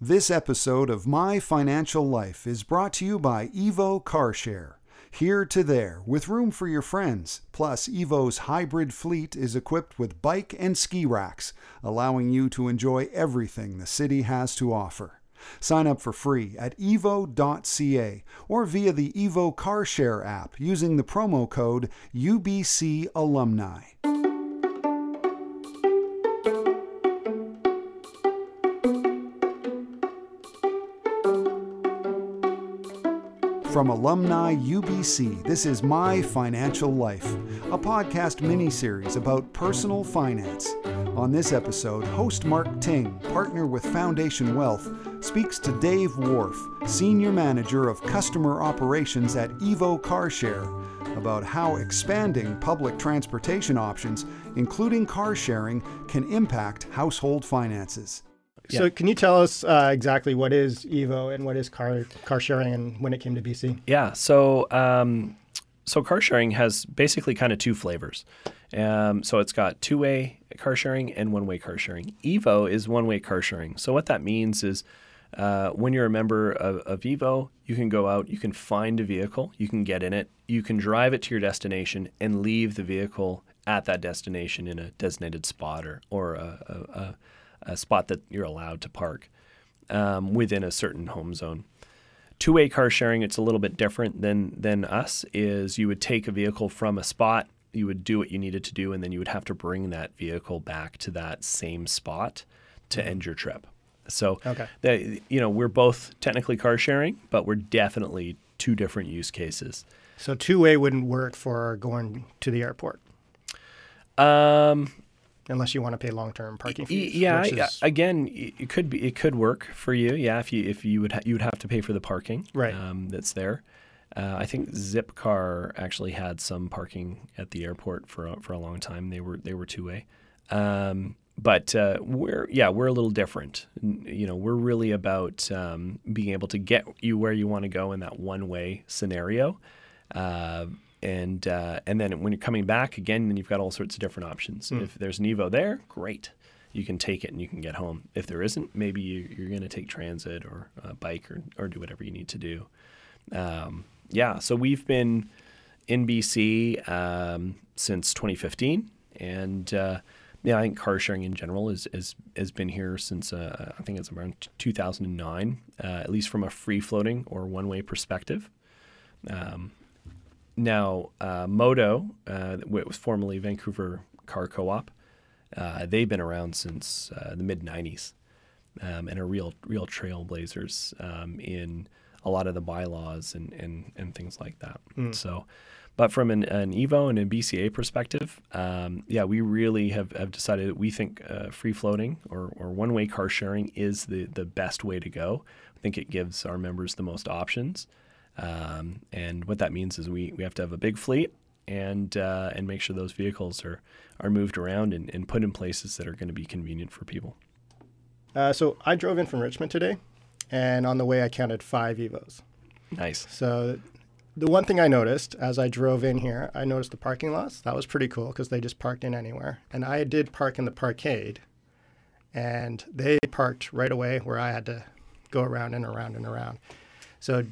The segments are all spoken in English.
This episode of My Financial Life is brought to you by Evo Car Share. Here to there, with room for your friends. Plus, Evo's hybrid fleet is equipped with bike and ski racks, allowing you to enjoy everything the city has to offer. Sign up for free at evo.ca or via the Evo Car Share app using the promo code UBC Alumni. From Alumni UBC, this is My Financial Life, a podcast mini-series about personal finance. On this episode, host Mark Ting, partner with Foundation Wealth, speaks to Dave Wharf, Senior Manager of Customer Operations at Evo Car Share, about how expanding public transportation options, including car sharing, can impact household finances. So, Yeah. can you tell us uh, exactly what is Evo and what is car car sharing, and when it came to BC? Yeah. So, um, so car sharing has basically kind of two flavors. Um, so it's got two-way car sharing and one-way car sharing. Evo is one-way car sharing. So what that means is, uh, when you're a member of, of Evo, you can go out, you can find a vehicle, you can get in it, you can drive it to your destination, and leave the vehicle at that destination in a designated spot or or a, a, a, a spot that you're allowed to park um, within a certain home zone. Two-way car sharing it's a little bit different than than us is you would take a vehicle from a spot you would do what you needed to do and then you would have to bring that vehicle back to that same spot to end your trip. So Okay. the, you know we're both technically car sharing but we're definitely two different use cases. So, two way wouldn't work for going to the airport? Um, unless you want to pay long term parking fees. Yeah, is- again, it could be it could work for you. Yeah, if you if you would ha- you would have to pay for the parking, Right. Um, that's there. Uh, I think Zipcar actually had some parking at the airport for a, for a long time. They were they were two way, um, but uh, we're yeah we're a little different. You know, we're really about um, being able to get you where you want to go in that one way scenario. Uh, and uh, and then when you're coming back again, then you've got all sorts of different options. If there's an Evo there, great, you can take it and you can get home. If there isn't, maybe you, you're going to take transit or a bike or or do whatever you need to do. Um, yeah, so we've been in BC um, since 2015, and uh, yeah, I think car sharing in general is, is has been here since uh, I think it's around 2009, uh, at least from a free floating or one way perspective. Um, now, uh, Modo, uh, what was formerly Vancouver Car Co-op, uh, they've been around since uh, the mid '90s um, and are real real trailblazers um, in a lot of the bylaws and and, and things like that. So, but from an, an Evo and a BCAA perspective, um, yeah, we really have, have decided that we think uh, free floating or, or one way car sharing is the the best way to go. I think it gives our members the most options. Um, and what that means is we, we have to have a big fleet and uh, and make sure those vehicles are, are moved around and, and put in places that are going to be convenient for people. Uh, so, I drove in from Richmond today, and on the way, I counted five Evos. Nice. So, the one thing I noticed as I drove in here, I noticed the parking lots. That was pretty cool because they just parked in anywhere. And I did park in the parkade, and they parked right away where I had to go around and around and around. So,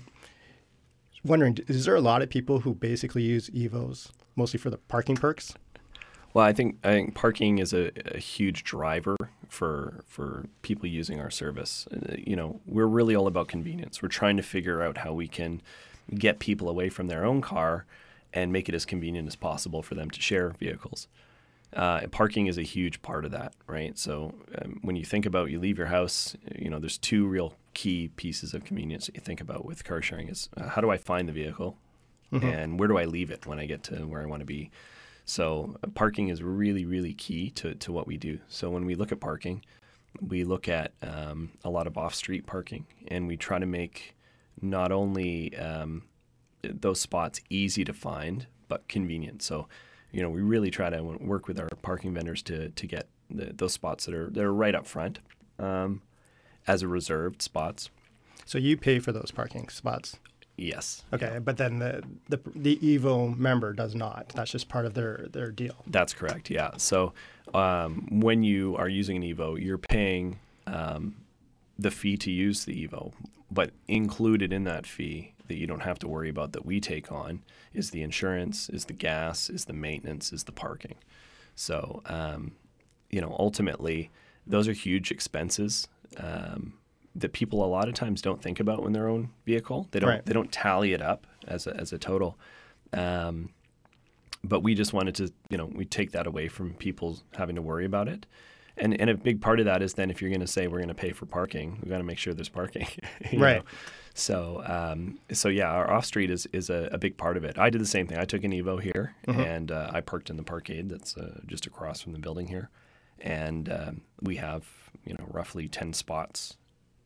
wondering, is there a lot of people who basically use Evos mostly for the parking perks? Well, I think I think parking is a, a huge driver for for people using our service. Uh, You know, we're really all about convenience. We're trying to figure out how we can get people away from their own car and make it as convenient as possible for them to share vehicles. Uh, parking is a huge part of that, right? So um, when you think about you leave your house, you know, there's two real key pieces of convenience that you think about with car sharing is uh, how do I find the vehicle and where do I leave it when I get to where I want to be? So uh, parking is really, really key to, to what we do. So when we look at parking, we look at um, a lot of off-street parking, and we try to make not only um, those spots easy to find, but convenient. So, you know, we really try to work with our parking vendors to to get the, those spots that are that are right up front um, as a reserved spots. So you pay for those parking spots. Yes. Okay, but then the, the the Evo member does not. That's just part of their their deal. That's correct. Yeah. So um, when you are using an Evo, you're paying um, the fee to use the Evo, but included in that fee that you don't have to worry about that we take on is the insurance, is the gas, is the maintenance, is the parking. So, um, you know, ultimately, those are huge expenses um, that people a lot of times don't think about when their own vehicle. They don't Right. they don't tally it up as a, as a total. Um, but we just wanted to, you know, we take that away from people having to worry about it. And, and a big part of that is then if you're going to say we're going to pay for parking, we've got to make sure there's parking. Right. know? So um, so yeah, our off street is is a, a big part of it. I did the same thing. I took an Evo here and uh, I parked in the parkade that's uh, just across from the building here, and um, we have you know roughly ten spots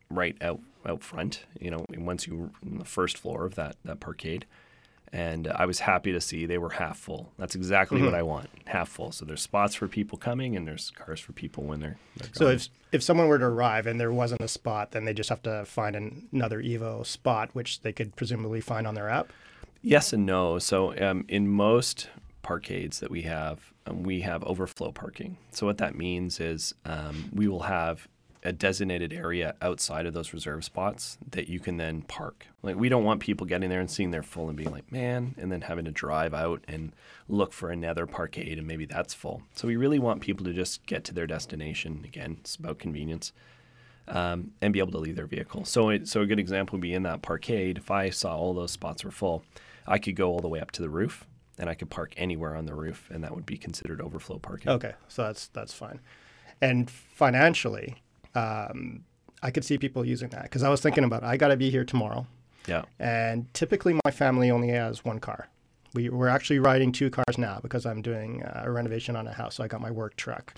right out out front. You know, once you on the first floor of that that parkade, and uh, I was happy to see they were half full. That's exactly what I want, half full. So there's spots for people coming and there's cars for people when they're. they're So if if someone were to arrive and there wasn't a spot, then they just have to find an, another Evo spot, which they could presumably find on their app. Yes and no. So um, in most parkades that we have, we have overflow parking. So what that means is um, we will have a designated area outside of those reserve spots that you can then park. Like we don't want people getting there and seeing they're full and being like, man, and then having to drive out and look for another parkade and maybe that's full. So we really want people to just get to their destination. Again, it's about convenience um, and be able to leave their vehicle. So, it, so a good example would be in that parkade. If I saw all those spots were full, I could go all the way up to the roof, and I could park anywhere on the roof, and that would be considered overflow parking. Okay, so that's that's fine. And financially, um, I could see people using that because I was thinking about I got to be here tomorrow, Yeah, and typically my family only has one car. We, we're actually riding two cars now because I'm doing uh, a renovation on a house, so I got my work truck.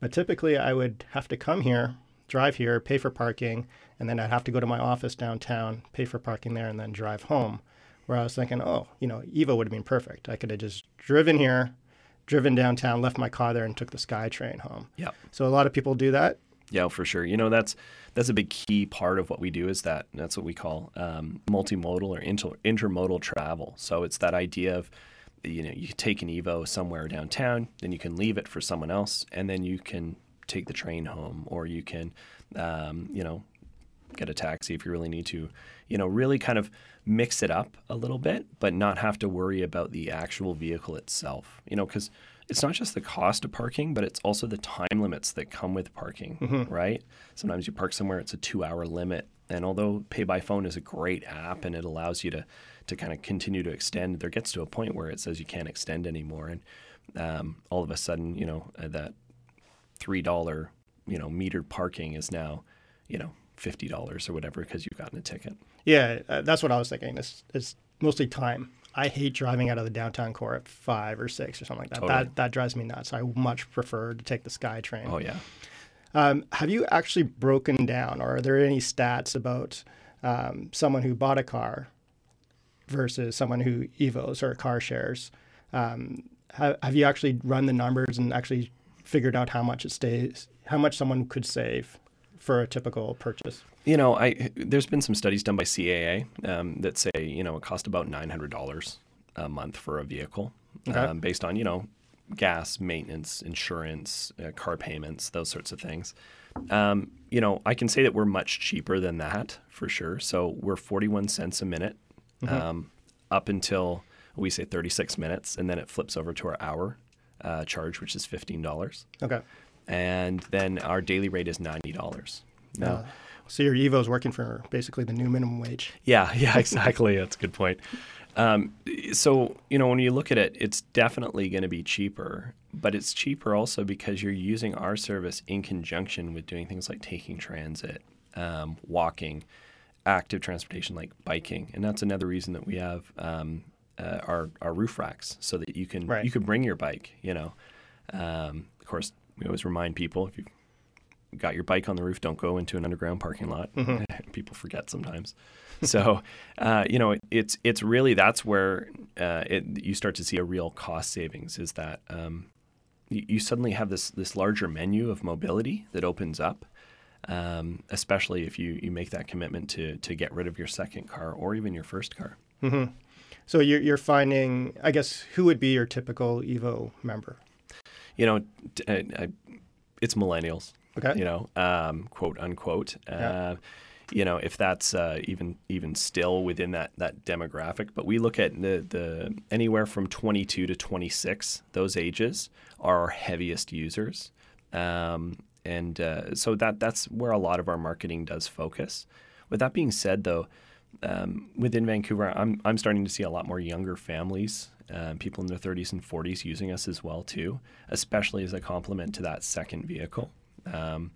But typically, I would have to come here, drive here, pay for parking, and then I'd have to go to my office downtown, pay for parking there, and then drive home. Where I was thinking, oh, you know, Evo would have been perfect. I could have just driven here, driven downtown, left my car there, and took the SkyTrain home. yeah, So a lot of people do that. yeah, for sure. You know, that's that's a big key part of what we do is that that's what we call um, multimodal or inter- intermodal travel. So it's that idea of you know you take an Evo somewhere downtown, then you can leave it for someone else, and then you can take the train home, or you can um, you know get a taxi if you really need to. You know, really kind of mix it up a little bit, but not have to worry about the actual vehicle itself. You know, because it's not just the cost of parking, but it's also the time limits that come with parking, right? Sometimes you park somewhere, it's a two hour limit. And although Pay by Phone is a great app and it allows you to, to kind of continue to extend, there gets to a point where it says you can't extend anymore. And um, all of a sudden, you know, uh, that $3, you know, metered parking is now, you know, $50 or whatever because you've gotten a ticket. Yeah, uh, that's what I was thinking. It's, it's mostly time. I hate driving out of the downtown core at five or six or something like that. Totally. That that drives me nuts. I much prefer to take the SkyTrain. Oh, yeah. Um, have you actually broken down, or are there any stats about um, someone who bought a car versus someone who evos or car shares? Um, have, have you actually run the numbers and actually figured out how much it stays, how much someone could save for a typical purchase? You know, I there's been some studies done by CAA um, that say you know it cost about nine hundred dollars a month for a vehicle, Okay. um, based on you know gas, maintenance, insurance, uh, car payments, those sorts of things. Um, you know, I can say that we're much cheaper than that for sure. So we're forty one cents a minute um, up until we say thirty six minutes, and then it flips over to our hour uh, charge, which is fifteen dollars, Okay. and then our daily rate is ninety dollars. Now. Uh, so your Evo is working for basically the new minimum wage. Yeah, yeah, exactly. That's a good point. Um, so, you know, when you look at it, it's definitely going to be cheaper, but it's cheaper also because you're using our service in conjunction with doing things like taking transit, um, walking, active transportation like biking, and that's another reason that we have um, uh, our our roof racks so that you can Right. you can bring your bike. You know, um, of course, we always remind people if you got your bike on the roof, don't go into an underground parking lot. People forget sometimes. So, uh, you know, it's it's really that's where uh, it, you start to see a real cost savings. Is that um, you, you suddenly have this this larger menu of mobility that opens up, um, especially if you you make that commitment to to get rid of your second car or even your first car. So you're, you're finding, I guess, who would be your typical Evo member? You know, I, it's millennials. Okay. You know, um, quote unquote. Uh, you know, if that's uh, even even still within that that demographic. But we look at the the anywhere from 22 to 26. Those ages are our heaviest users, um, and uh, so that that's where a lot of our marketing does focus. With that being said, though, um, within Vancouver, I'm I'm starting to see a lot more younger families. Uh, people in their 30s and 40s using us as well too, especially as a complement to that second vehicle. Um,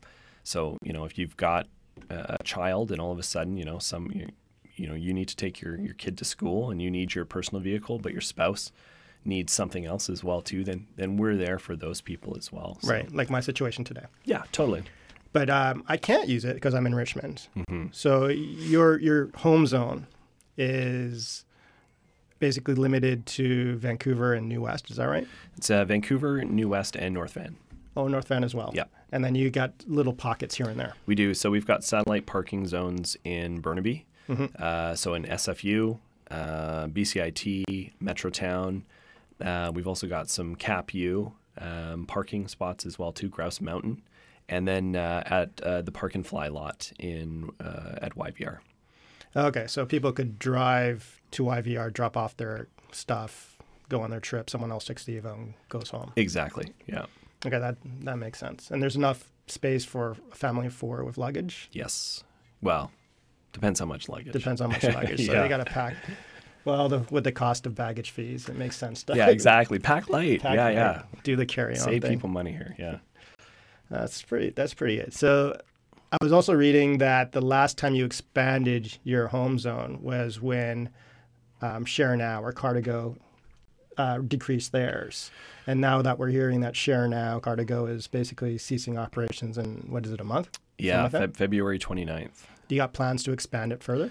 so you know, if you've got a child and all of a sudden, you know, some you, you know, you need to take your your kid to school and you need your personal vehicle, but your spouse needs something else as well too, then then we're there for those people as well. So, Right, like my situation today. Yeah, totally. But um, I can't use it because I'm in Richmond. hmm So your your home zone is basically limited to Vancouver and New West. Is that right? It's uh, Vancouver, New West, and North Van. Oh, North Van as well. Yeah. And then you got little pockets here and there. We do. So we've got satellite parking zones in Burnaby. Uh, so in SFU, uh, BCIT, Metrotown. Uh, we've also got some CapU um, parking spots as well too, Grouse Mountain, and then uh, at uh, the Park and Fly lot in uh, at YVR. Okay, so people could drive to YVR, drop off their stuff, go on their trip. Someone else takes the Evo and goes home. Exactly. Yeah. Okay, that that makes sense. And there's enough space for a family of four with luggage. Yes. Well, depends how much luggage. Depends on how much luggage. So Yeah. you got to pack. Well, the, with the cost of baggage fees, it makes sense. To Yeah, exactly. Pack light. pack yeah, light, yeah. Do the carry on Save thing. people money here. Yeah. That's pretty. That's pretty good. So, I was also reading that the last time you expanded your home zone was when um, Share Now or Car2Go uh, decreased theirs, and now that we're hearing that Share Now, Car2Go is basically ceasing operations in what is it a month? Yeah. like? Feb- February 29th. Do you got plans to expand it further?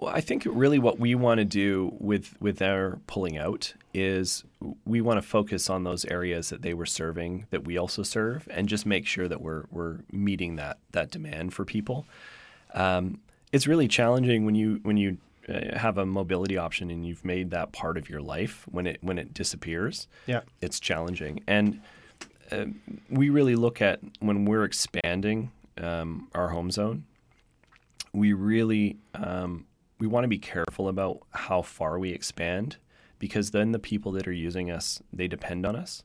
Well, I think really what we want to do with with our pulling out is we want to focus on those areas that they were serving that we also serve, and just make sure that we're we're meeting that that demand for people. Um, it's really challenging when you when you have a mobility option and you've made that part of your life when it when it disappears. Yeah. it's challenging, and uh, we really look at when we're expanding um, our home zone. We really um, we want to be careful about how far we expand because then the people that are using us they depend on us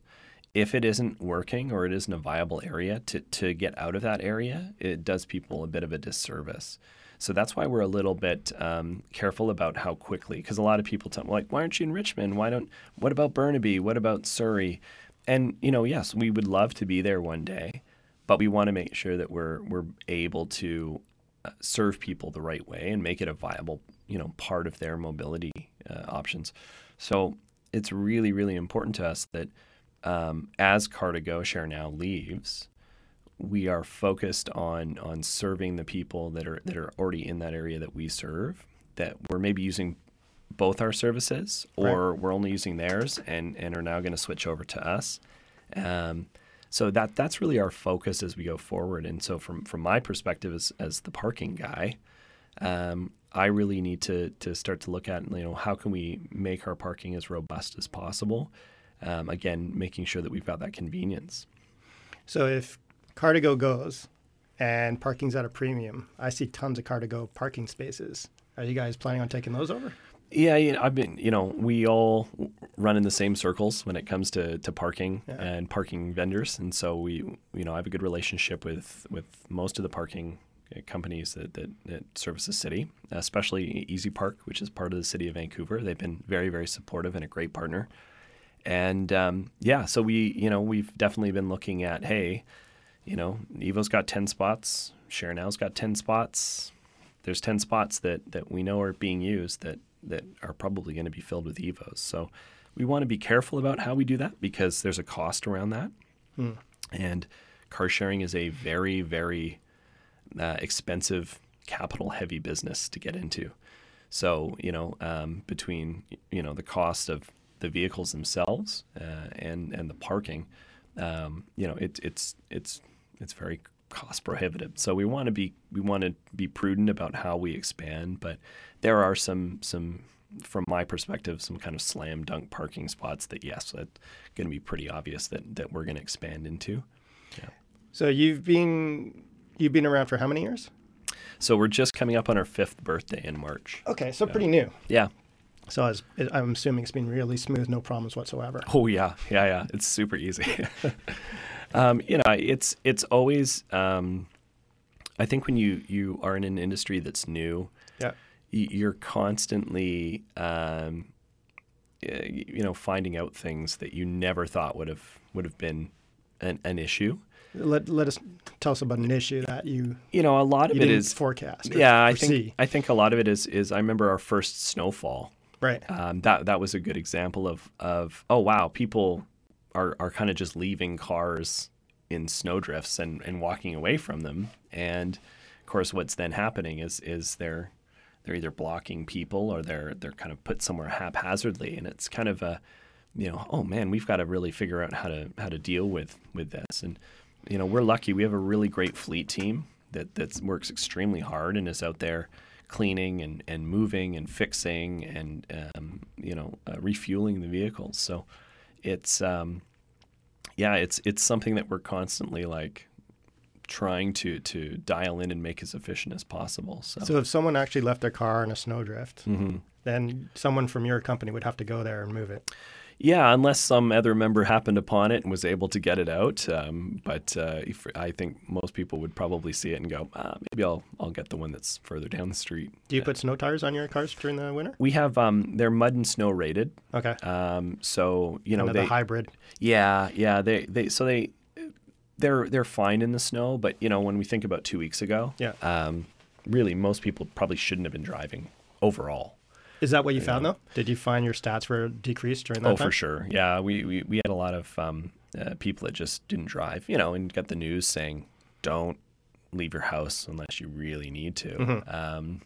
if it isn't working or it isn't a viable area to, to get out of that area it does people a bit of a disservice so that's why we're a little bit um, careful about how quickly because a lot of people tell me like why aren't you in richmond? Why don't what about burnaby? What about surrey? And you know yes we would love to be there one day but we want to make sure that we're we're able to uh, serve people the right way and make it a viable you know part of their mobility uh, options. So it's really really important to us that um, as Car2Go Share Now leaves we are focused on on serving the people that are that are already in that area that we serve that we're maybe using both our services or we're only using theirs and and are now going to switch over to us um, so that that's really our focus as we go forward. And so from from my perspective as as the parking guy, um, I really need to to start to look at you know how can we make our parking as robust as possible. Um, again, making sure that we've got that convenience. So if Car2Go goes and parking's at a premium, I see tons of Car2Go parking spaces. Are you guys planning on taking those over? Yeah, you know, I've been, you know, we all run in the same circles when it comes to, to parking Yeah. and parking vendors, and so we, you know, I have a good relationship with with most of the parking uh, companies that, that, that service the city, especially Easy Park, which is part of the city of Vancouver. They've been very, very supportive and a great partner. And um, yeah, so we, you know, we've definitely been looking at, hey, you know, Evo's got 10 spots, Share Now's got 10 spots. There's 10 spots that, that we know are being used that, that are probably going to be filled with Evos. So we want to be careful about how we do that because there's a cost around that. Hmm. And car sharing is a very, very uh, expensive, capital heavy business to get into. So, you know, um, between, you know, the cost of the vehicles themselves uh, and, and the parking, um, you know, it, it's, it's, it's very cost prohibitive. So we want to be, we want to be prudent about how we expand, but there are some, some, from my perspective, some kind of slam dunk parking spots that yes, that's going to be pretty obvious that, that we're going to expand into. Yeah. So you've been you've been around for how many years? So we're just coming up on our fifth birthday in March. Okay, so pretty new. Yeah. So as, I'm assuming it's been really smooth, no problems whatsoever. Oh yeah, yeah, yeah. It's super easy. um, you know, it's it's always. Um, I think when you you are in an industry that's new, Yeah. you're constantly, um, you know, finding out things that you never thought would have would have been an, an issue. Let, let us tell us about an issue that you, You know, a lot of it didn't forecast. or Yeah, I think I think a lot of it is is I remember our first snowfall. right. um, that that was a good example of of oh wow people are are kind of just leaving cars in snowdrifts and and walking away from them. And of course what's then happening is is they're they're either blocking people or they're they're kind of put somewhere haphazardly. And it's kind of a you know oh man we've got to really figure out how to how to deal with with this. And you know we're lucky. We have a really great fleet team that that works extremely hard and is out there cleaning and, and moving and fixing and um, you know uh, refueling the vehicles. So it's um, yeah it's it's something that we're constantly like trying to to dial in and make as efficient as possible so, So if someone actually left their car in a snowdrift, Mhm. then someone from your company would have to go there and move it. Yeah, unless some other member happened upon it and was able to get it out. Um, but uh, if, I think most people would probably see it and go, ah, maybe I'll I'll get the one that's further down the street. Do you put snow tires on your cars during the winter? We have um, they're mud and snow rated. Okay. Um, so you know Another they hybrid. yeah yeah they they so they they're they're fine in the snow. But you know when we think about two weeks ago, Yeah. um, really most people probably shouldn't have been driving overall. Is that what you found though? Did you find your stats were decreased during that Oh, time? for sure. Yeah, we, we, we had a lot of um, uh, people that just didn't drive, you know, and got the news saying, don't leave your house unless you really need to. Mm-hmm. Um,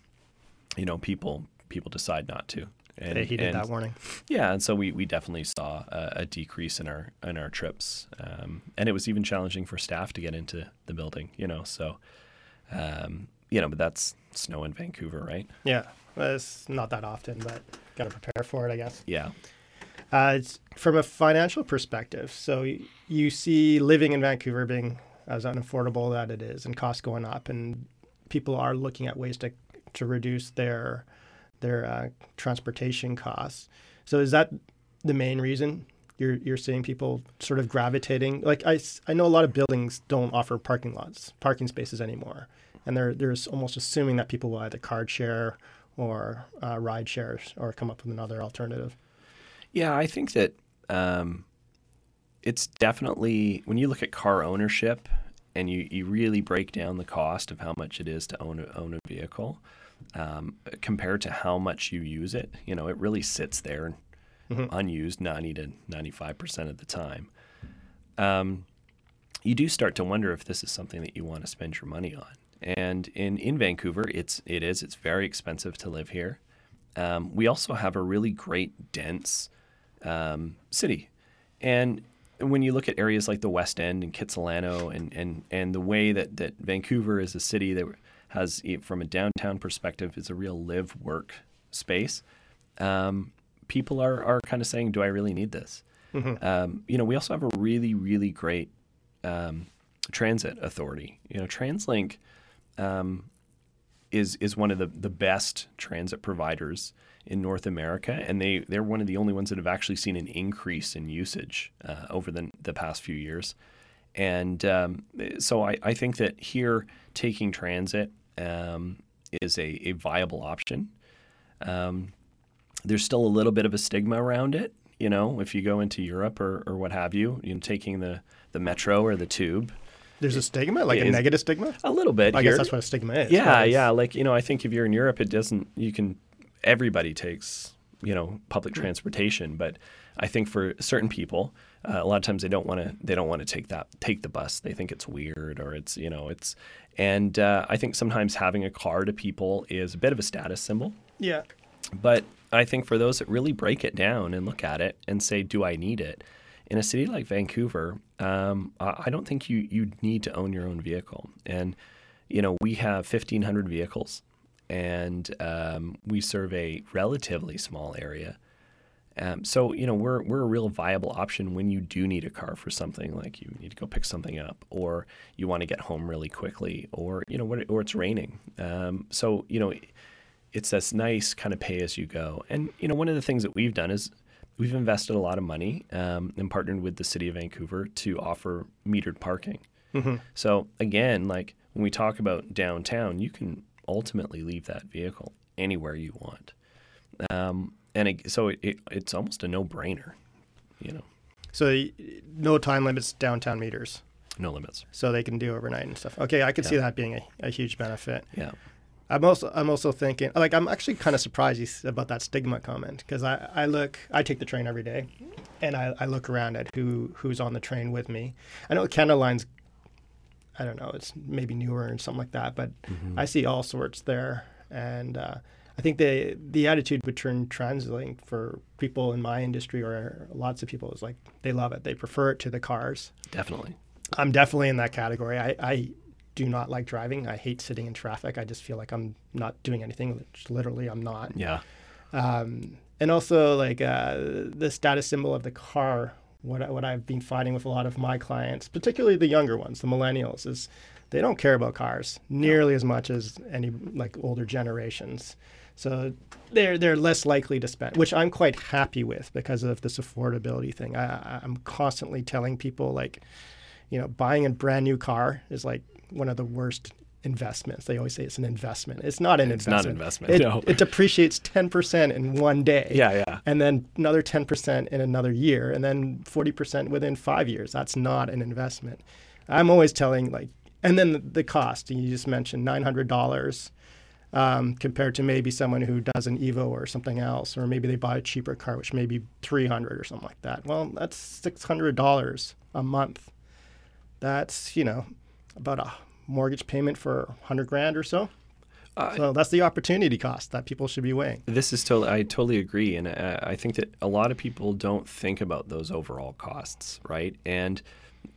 you know, people people decide not to. And, They heeded and- that warning. Yeah, and so we, we definitely saw a, a decrease in our in our trips, um, and it was even challenging for staff to get into the building. You know, so um, you know, but that's snow in Vancouver, right? Yeah. It's not that often, but got to prepare for it, I guess. Yeah. Uh, it's from a financial perspective. So y- you see living in Vancouver being as unaffordable that it is, and costs going up, and people are looking at ways to to reduce their their uh, transportation costs. So is that the main reason you're you're seeing people sort of gravitating? Like I, I know a lot of buildings don't offer parking lots, parking spaces anymore, and they're they're almost assuming that people will either card share or uh, ride shares or come up with another alternative. Yeah, I think that um, it's definitely when you look at car ownership and you, you really break down the cost of how much it is to own a, own a vehicle um, compared to how much you use it. You know, it really sits there unused 90 to 95 percent of the time. Um, you do start to wonder if this is something that you want to spend your money on. And in, in Vancouver, it's it is it's very expensive to live here. Um, we also have a really great dense um, city, and when you look at areas like the West End and Kitsilano, and and and the way that that Vancouver is a city that has, from a downtown perspective, is a real live work space. Um, people are are kind of saying, "Do I really need this?" Um, you know, we also have a really really great um, transit authority. You know, TransLink um, is is one of the, the best transit providers in North America, and they they're one of the only ones that have actually seen an increase in usage uh, over the the past few years. And um, so I, I think that here taking transit um, is a, a viable option. Um, there's still a little bit of a stigma around it. You know, if you go into Europe or, or what have you, you know, taking the, the metro or the tube, There's a stigma, like a negative stigma. a little bit. I here. guess that's what a stigma is. Yeah, right? yeah. Like you know, I think if you're in Europe, it doesn't. You can. Everybody takes you know public transportation, but I think for certain people, uh, a lot of times they don't want to. They don't want to take that take the bus. They think it's weird or it's you know it's. And uh, I think sometimes having a car to people is a bit of a status symbol. Yeah. But I think for those that really break it down and look at it and say, "Do I need it?" In a city like Vancouver, um, I don't think you you need to own your own vehicle. And you know, we have 1,500 vehicles, and um, we serve a relatively small area. Um, so you know we're we're a real viable option when you do need a car for something like you need to go pick something up or you want to get home really quickly or you know what or it's raining. Um, so you know it's this nice kind of pay as you go. And you know one of the things that we've done is we've invested a lot of money um, and partnered with the city of Vancouver to offer metered parking. Mm-hmm. So again, like when we talk about downtown, you can ultimately leave that vehicle anywhere you want. Um, and it, so it, it, it's almost a no-brainer, you know. So no time limits downtown meters, No limits. so they can do overnight and stuff. Okay, I could see that being a, a huge benefit. Yeah. I'm also I'm also thinking like I'm actually kind of surprised about that stigma comment because I, I look I take the train every day, and I, I look around at who who's on the train with me. I know Canada Line's, I don't know, it's maybe newer and something like that, but I see all sorts there, and uh, I think the the attitude with turn translating for people in my industry or lots of people is like they love it. They prefer it to the cars. Definitely. I'm definitely in that category. I, I do not like driving. I hate sitting in traffic. I just feel like I'm not doing anything. Which literally, I'm not. Yeah. Um, and also, like uh, the status symbol of the car. What what I've been fighting with a lot of my clients, particularly the younger ones, the millennials, is they don't care about cars nearly as much as any like older generations. So they're they're less likely to spend, which I'm quite happy with because of this affordability thing. I- I'm constantly telling people like, you know, buying a brand new car is like one of the worst investments. They always say it's an investment. It's not an It's not an investment. investment, It, no. it depreciates 10% in one day. Yeah. Yeah. And then another 10% in another year, and then 40% within five years. That's not an investment. I'm always telling, like, and then the, the cost, you just mentioned $900 um, compared to maybe someone who does an Evo or something else, or maybe they buy a cheaper car, which may be 300 or something like that. Well, that's $600 a month. That's, you know, about a mortgage payment for 100 grand or so. Uh, so that's the opportunity cost that people should be weighing. This is totally, I totally agree. And uh, I think that a lot of people don't think about those overall costs, right? And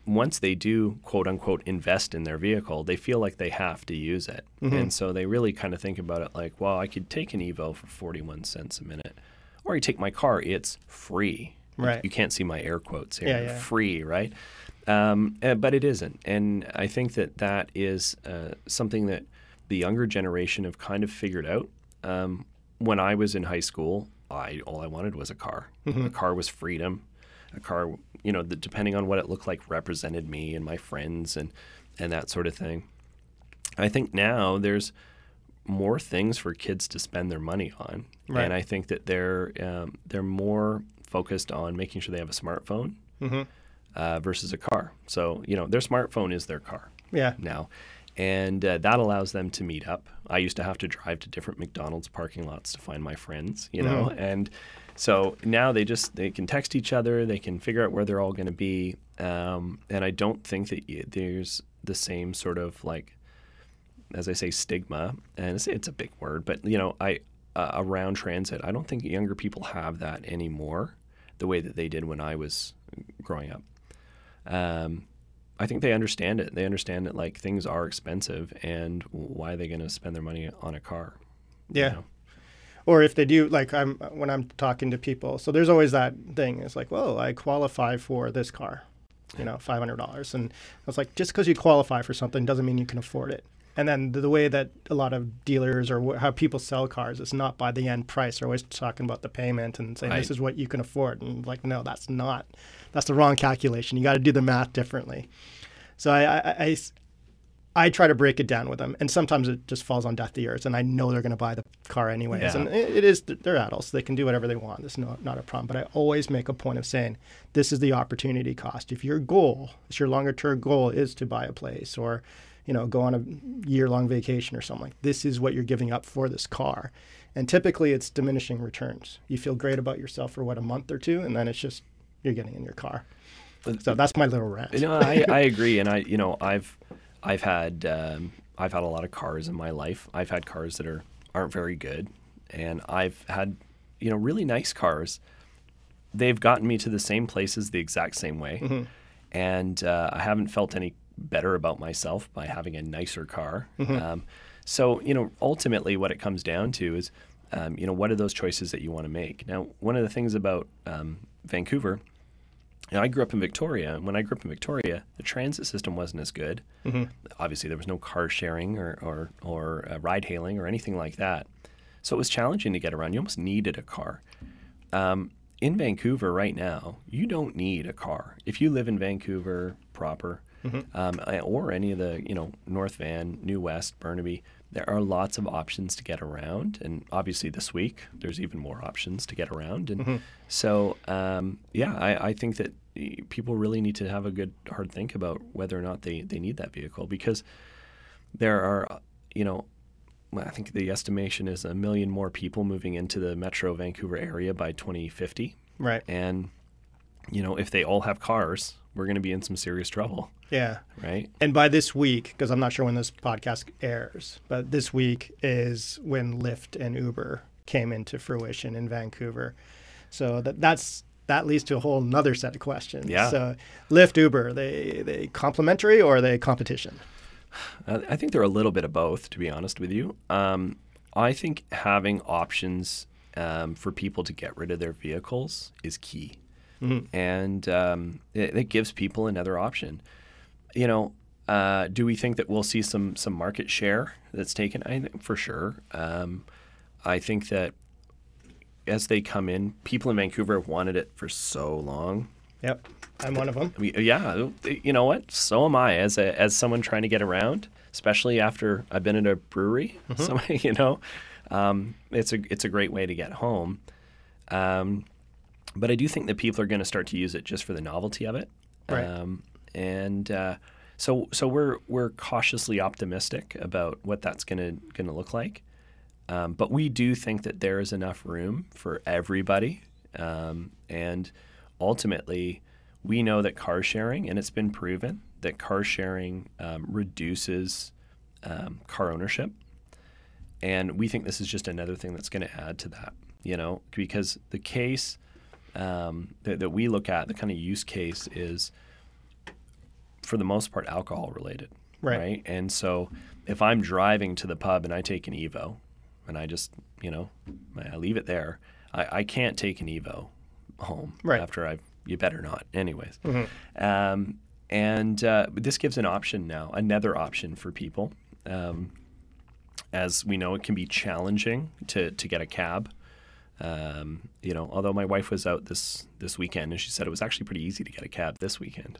once they do, quote unquote, invest in their vehicle, they feel like they have to use it. And so they really kind of think about it like, well, I could take an Evo for 41 cents a minute, or I take my car, it's free. Right. You can't see my air quotes here. Yeah, yeah. Free, right? Um, uh, but it isn't. And I think that that is uh, something that the younger generation have kind of figured out. Um, when I was in high school, I all I wanted was a car. A car was freedom. A car, you know, the, depending on what it looked like, represented me and my friends and and that sort of thing. I think now there's more things for kids to spend their money on, Right. and I think that they're um, they're more focused on making sure they have a smartphone Mm-hmm. Uh, versus a car. So you know, their smartphone is their car Yeah. now. And uh, that allows them to meet up. I used to have to drive to different McDonald's parking lots to find my friends, you know. And so now they just they can text each other. They can figure out where they're all going to be. Um, and I don't think that y- there's the same sort of like, as I say, stigma. And it's, it's a big word, but you know, I uh, around transit. I don't think younger people have that anymore, the way that they did when I was growing up. Um, I think they understand it. They understand that like things are expensive, and why are they going to spend their money on a car? you Yeah. know? Or if they do, like I'm when I'm talking to people, so there's always that thing. It's like, well, I qualify for this car, you know, five hundred dollars, and I was like, just because you qualify for something doesn't mean you can afford it. And then the, the way that a lot of dealers or wh- how people sell cars is not by the end price. They're always talking about the payment and saying Right. this is what you can afford, and like, no, that's not. That's the wrong calculation. You got to do the math differently. So i i i try to break it down with them, and sometimes it just falls on deaf ears, and I know they're going to buy the car anyways. Yeah. And it, it is they're adults; they can do whatever they want. It's not not a problem. But I always make a point of saying this is the opportunity cost. If your goal, if your longer term goal is to buy a place or you know go on a year long vacation or something, like this is what you're giving up for this car. And typically, it's diminishing returns. You feel great about yourself for what a month or two, and then it's just you're getting in your car. So that's my little rant. You know, I, I agree, and I you know I've I've had um, I've had a lot of cars in my life. I've had cars that are aren't very good, and I've had you know really nice cars. They've gotten me to the same places the exact same way, and uh, I haven't felt any better about myself by having a nicer car. Um, so you know, ultimately, what it comes down to is um, you know, what are those choices that you want to make? Now, one of the things about um, Vancouver, you know, I grew up in Victoria, and when I grew up in Victoria, the transit system wasn't as good. Mm-hmm. Obviously, there was no car sharing or or, or uh, ride hailing or anything like that, so it was challenging to get around. You almost needed a car. Um, in Vancouver right now, you don't need a car. If you live in Vancouver proper, um, uh, or any of the you know North Van, New West, Burnaby, there are lots of options to get around, and obviously this week there's even more options to get around. And so, um, yeah, I, I think that people really need to have a good hard think about whether or not they, they need that vehicle because there are, uh, you know, I think the estimation is a million more people moving into the Metro Vancouver area by 2050. Right. And, you know, if they all have cars, we're going to be in some serious trouble, Yeah. right? And by this week, because I'm not sure when this podcast airs, but this week is when Lyft and Uber came into fruition in Vancouver. So that that's that leads to a whole nother set of questions. Yeah. So Lyft, Uber, they they complementary or are they competition? Uh, I think they're a little bit of both, to be honest with you. Um, I think having options um, for people to get rid of their vehicles is key, and um, it, it gives people another option. You know, uh, do we think that we'll see some some market share that's taken? I think for sure. Um, I think that as they come in, people in Vancouver have wanted it for so long. Yep. I'm one of them. I mean, yeah, you know what? So am I as a as someone trying to get around, especially after I've been at a brewery. So you know, um, it's a it's a great way to get home. Um, but I do think that people are going to start to use it just for the novelty of it. Right. Um, and uh, so so we're we're cautiously optimistic about what that's going to going to look like. Um, but we do think that there is enough room for everybody. Um, and ultimately, we know that car sharing, and it's been proven that car sharing um, reduces um, car ownership. And we think this is just another thing that's going to add to that, you know, because the case um, that, that we look at, the kind of use case is for the most part alcohol related. Right. And so if I'm driving to the pub and I take an Evo and I just, you know, I leave it there, I, I can't take an Evo home Right. after I've, you better not, anyways. Um, and uh, this gives an option now, another option for people. Um, as we know, it can be challenging to, to get a cab. Um, you know, although my wife was out this this weekend and she said it was actually pretty easy to get a cab this weekend.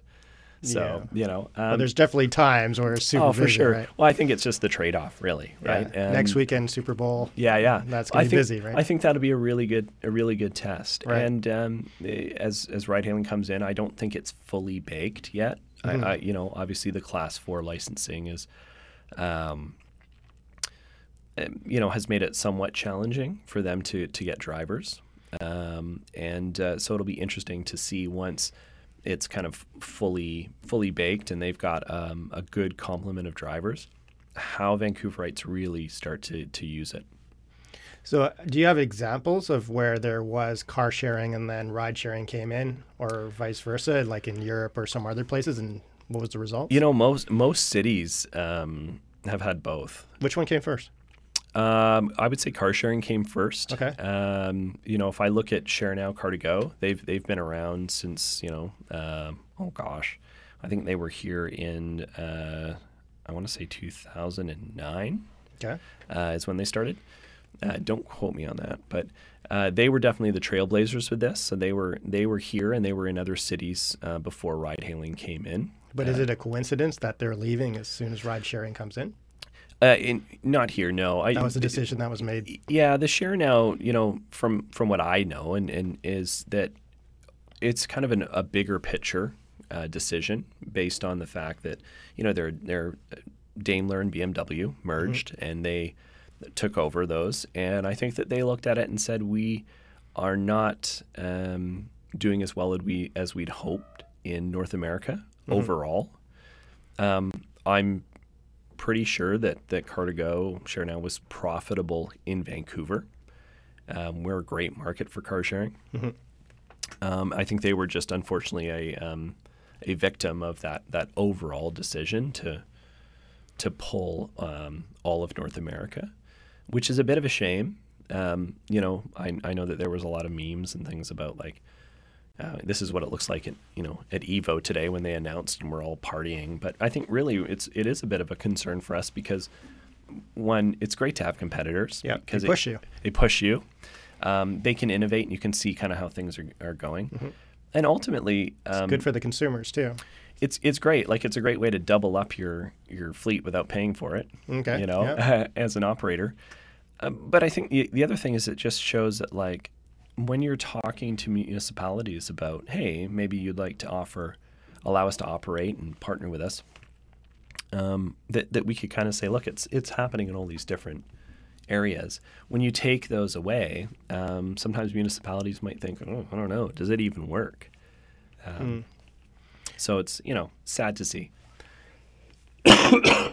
So you know, um, But there's definitely times where it's super oh for busy, sure. right? Well, I think it's just the trade off, really, Yeah. right? And- Next weekend, Super Bowl. yeah, yeah. That's I gonna be think- busy, right? I think that'll be a really good, a really good test. Right. And um, eh, as as ride hailing comes in, I don't think it's fully baked yet. Mm-hmm. I, I, you know, obviously the class four licensing is, um, you know, has made it somewhat challenging for them to to get drivers. Um, and uh, so it'll be interesting to see once it's kind of fully fully baked and they've got um, a good complement of drivers, how Vancouverites really start to to use it. So, uh, do you have examples of where there was car sharing and then ride sharing came in, or vice versa, like in Europe or some other places? And what was the result? You know, most most cities um, have had both. Which one came first? Um, I would say car sharing came first. Okay. Um, you know, if I look at Share Now, Car to Go, they've they've been around since you know, um, oh gosh, I think they were here in uh, I want to say 2009 Okay. uh, is when they started. Uh, don't quote me on that, but uh, they were definitely the trailblazers with this. So they were they were here and they were in other cities uh, before ride hailing came in. But is it a coincidence that they're leaving as soon as ride sharing comes in? Uh, in, not here, no. I, That was a decision that was made. Yeah, the share now, you know, from from what I know, and, and is that it's kind of an, a bigger picture uh, decision based on the fact that you know they're they're Daimler and BMW merged and they took over those, and I think that they looked at it and said we are not um, doing as well as we as we'd hoped in North America overall. Um, I'm pretty sure that that Car2Go Share Now was profitable in Vancouver. Um, we're a great market for car sharing. Um, I think they were just unfortunately a um, a victim of that that overall decision to to pull um, all of North America, which is a bit of a shame. Um, you know, I, I know that there was a lot of memes and things about like, uh, this is what it looks like at you know at Evo today when they announced and we're all partying. But I think really it's it is a bit of a concern for us because one, it's great to have competitors. Yeah, because they push it, you. They push you. Um, they can innovate and you can see kind of how things are, are going. Mm-hmm. And ultimately, um, Good for the consumers too. it's it's great. Like it's a great way to double up your your fleet without paying for it. Okay, You know, yeah. as an operator. Um, but I think the, the other thing is it just shows that like when you're talking to municipalities about, hey, maybe you'd like to offer, allow us to operate and partner with us. Um, that that we could kind of say, look, it's it's happening in all these different areas. When you take those away, um, sometimes municipalities might think, oh, I don't know, does it even work? Um, So it's you know sad to see.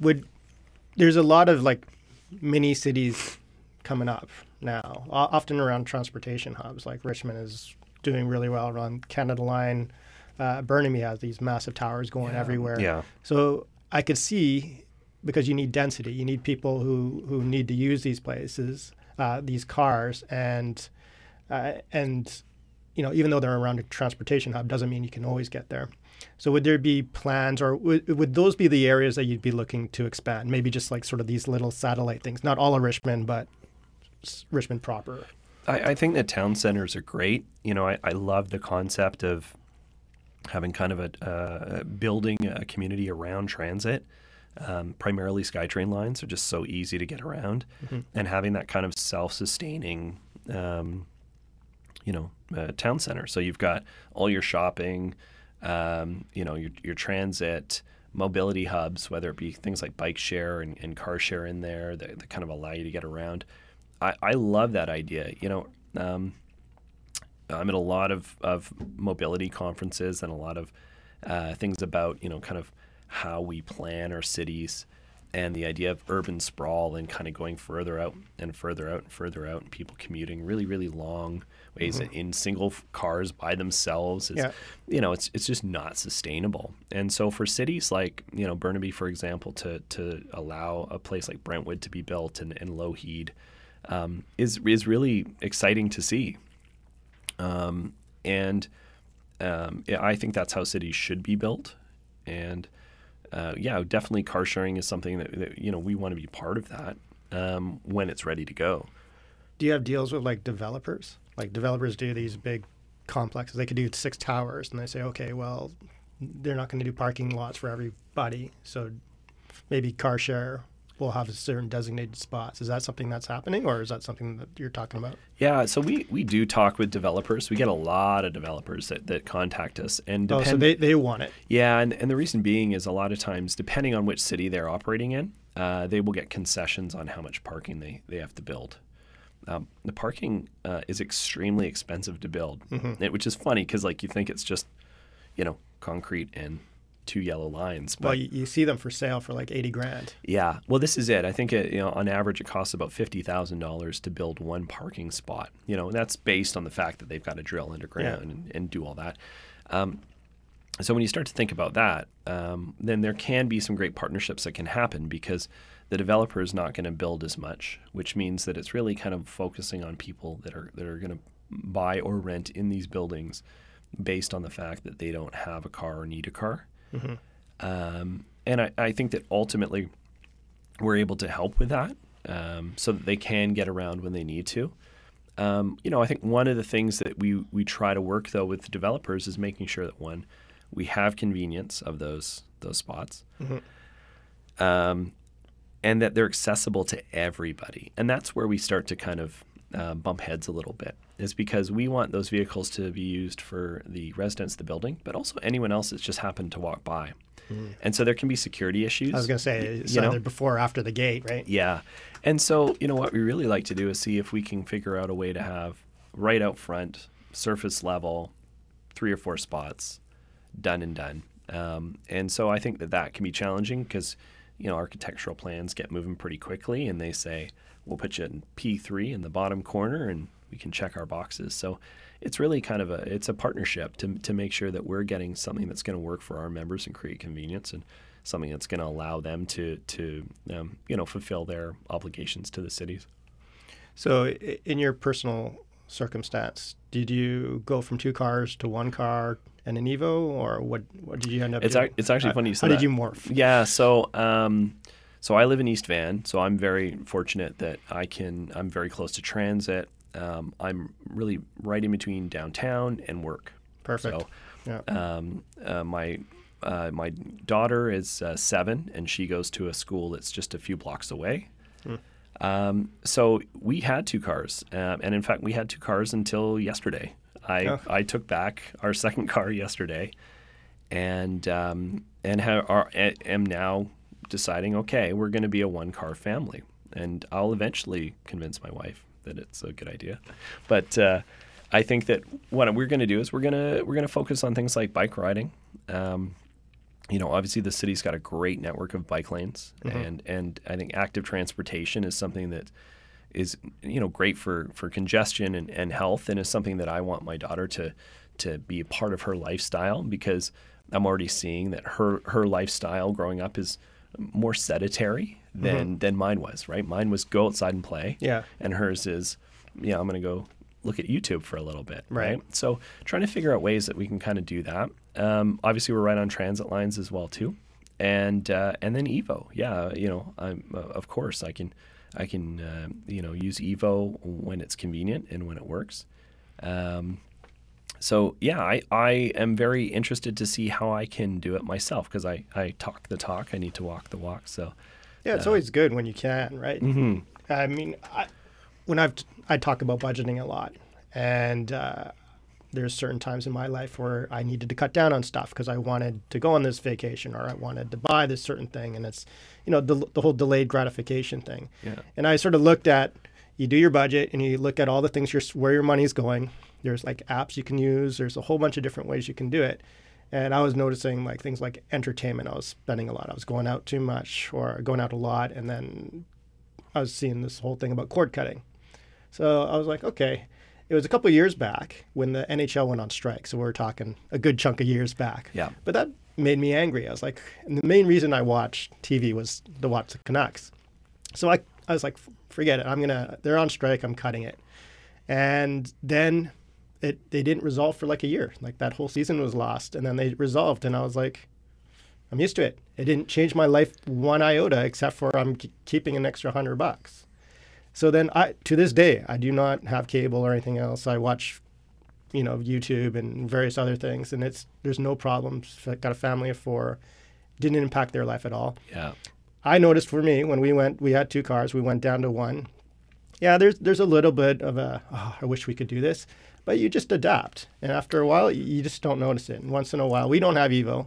would there's a lot of like mini cities coming up now, often around transportation hubs. Like Richmond is doing really well around Canada Line. Uh, Burnaby has these massive towers going everywhere. Yeah. So I could see because you need density, you need people who who need to use these places, uh, these cars, and uh, and you know even though they're around a transportation hub, doesn't mean you can always get there. So would there be plans, or would, would those be the areas that you'd be looking to expand? Maybe just like sort of these little satellite things, not all of Richmond, but s- Richmond proper. I, I think that town centers are great. You know, I, I love the concept of having kind of a uh, building a community around transit. Um, primarily, SkyTrain lines are just so easy to get around, and having that kind of self-sustaining, um, you know, uh, town center. So you've got all your shopping, um, you know, your your transit. Mobility hubs, whether it be things like bike share and, and car share in there that, that kind of allow you to get around. I, I love that idea. You know, um, I'm at a lot of, of mobility conferences and a lot of uh, things about, you know, kind of how we plan our cities and the idea of urban sprawl and kind of going further out and further out and further out and people commuting really, really long ways in single cars by themselves. Is, Yeah. You know, it's, it's just not sustainable. And so for cities like, you know, Burnaby, for example, to, to allow a place like Brentwood to be built and, and Lougheed um, is, is really exciting to see. Um, and um, I think that's how cities should be built. And uh, yeah, definitely car sharing is something that, that you know we want to be part of that um, when it's ready to go. Do you have deals with like developers? Like developers do these big complexes. They could do six towers, and they say, okay, well, they're not going to do parking lots for everybody, so maybe car share will have certain designated spots. Is that something that's happening, or is that something that you're talking about? Yeah, so we, we do talk with developers. We get a lot of developers that, that contact us, and Oh, so they, they want it. Yeah, and, and the reason being is a lot of times, depending on which city they're operating in, uh, they will get concessions on how much parking they, they have to build. Um, the parking uh, is extremely expensive to build, it- which is funny because like you think it's just, you know, concrete and two yellow lines. But Well, you, you see them for sale for like eighty grand. yeah, well, this is it. I think it, you know, on average, it costs about fifty thousand dollars to build one parking spot. You know, and that's based on the fact that they've got to drill underground and, and do all that. Um, so when you start to think about that, um, then there can be some great partnerships that can happen because the developer is not going to build as much, which means that it's really kind of focusing on people that are that are going to buy or rent in these buildings based on the fact that they don't have a car or need a car. Um, and I, I think that ultimately we're able to help with that um, so that they can get around when they need to. Um, you know, I think one of the things that we, we try to work though with developers is making sure that one, we have convenience of those those spots, um, and that they're accessible to everybody. And that's where we start to kind of uh, bump heads a little bit, is because we want those vehicles to be used for the residents of the building, but also anyone else that's just happened to walk by. And so there can be security issues. I was going to say it's you know? either before or after the gate, right? Yeah. And so, you know, what we really like to do is see if we can figure out a way to have right out front, surface level, three or four spots, done and done. Um, and so I think that that can be challenging because, you know, architectural plans get moving pretty quickly and they say, we'll put you in P3 in the bottom corner and we can check our boxes. So it's really kind of a, it's a partnership to, to make sure that we're getting something that's going to work for our members and create convenience and something that's going to allow them to, to um, you know, fulfill their obligations to the cities. So, in your personal circumstance, did you go from two cars to one car and an Evo, or what? What did you end up It's ac- it's actually funny you said How said did you morph? Yeah, so um, so I live in East Van, so I'm very fortunate that I can. I'm very close to transit. Um, I'm really right in between downtown and work. Perfect. So yeah. um, uh, my uh, my daughter is uh, seven, and she goes to a school that's just a few blocks away. Um, so we had two cars, um, and in fact, we had two cars until yesterday. I Oh. I took back our second car yesterday, and um, and ha- are, am now deciding. Okay, we're going to be a one car family, and I'll eventually convince my wife that it's a good idea. But uh, I think that what we're going to do is we're gonna we're gonna focus on things like bike riding. Um, you know, obviously the city's got a great network of bike lanes, and and I think active transportation is something that is you know great for for congestion and, and health, and is something that I want my daughter to to be a part of her lifestyle because I'm already seeing that her her lifestyle growing up is more sedentary than than mine was. Right, mine was go outside and play, Yeah. and hers is, yeah, I'm going to go look at YouTube for a little bit, right? Right. So trying to figure out ways that we can kind of do that. Um, obviously, we're right on transit lines as well too, and uh, and then Evo, yeah, you know, I'm uh, of course I can I can uh, you know use Evo when it's convenient and when it works. Um, so yeah, I, I am very interested to see how I can do it myself because I, I talk the talk, I need to walk the walk. So Yeah, it's always good when you can, right? mm-hmm. I mean, I, when I've I talk about budgeting a lot, and uh, there's certain times in my life where I needed to cut down on stuff because I wanted to go on this vacation or I wanted to buy this certain thing, and it's you know the, the whole delayed gratification thing. yeah, And I sort of looked at you do your budget and you look at all the things your where your money's going. There's like apps you can use. There's a whole bunch of different ways you can do it. And I was noticing like things like entertainment. I was spending a lot. I was going out too much or going out a lot, and then I was seeing this whole thing about cord cutting. So I was like, okay. It was a couple of years back when the NHL went on strike. So we're talking a good chunk of years back. yeah, But that made me angry. I was like, and the main reason I watched TV was to watch the Canucks. So I, I was like, forget it. I'm gonna. They're on strike. I'm cutting it. And then it they didn't resolve for like a year. Like that whole season was lost, and then they resolved, and I was like, I'm used to it. It didn't change my life one iota, except for I'm k- keeping an extra hundred bucks. So then I, to this day, I do not have cable or anything else. I watch you know YouTube and various other things, and it's there's no problems. I've got a family of four, didn't impact their life at all. yeah, I noticed for me when we went, we had two cars, we went down to one. Yeah, there's there's a little bit of a oh, I wish we could do this, but you just adapt, and after a while, you, just don't notice it. And once in a while, we don't have Evo,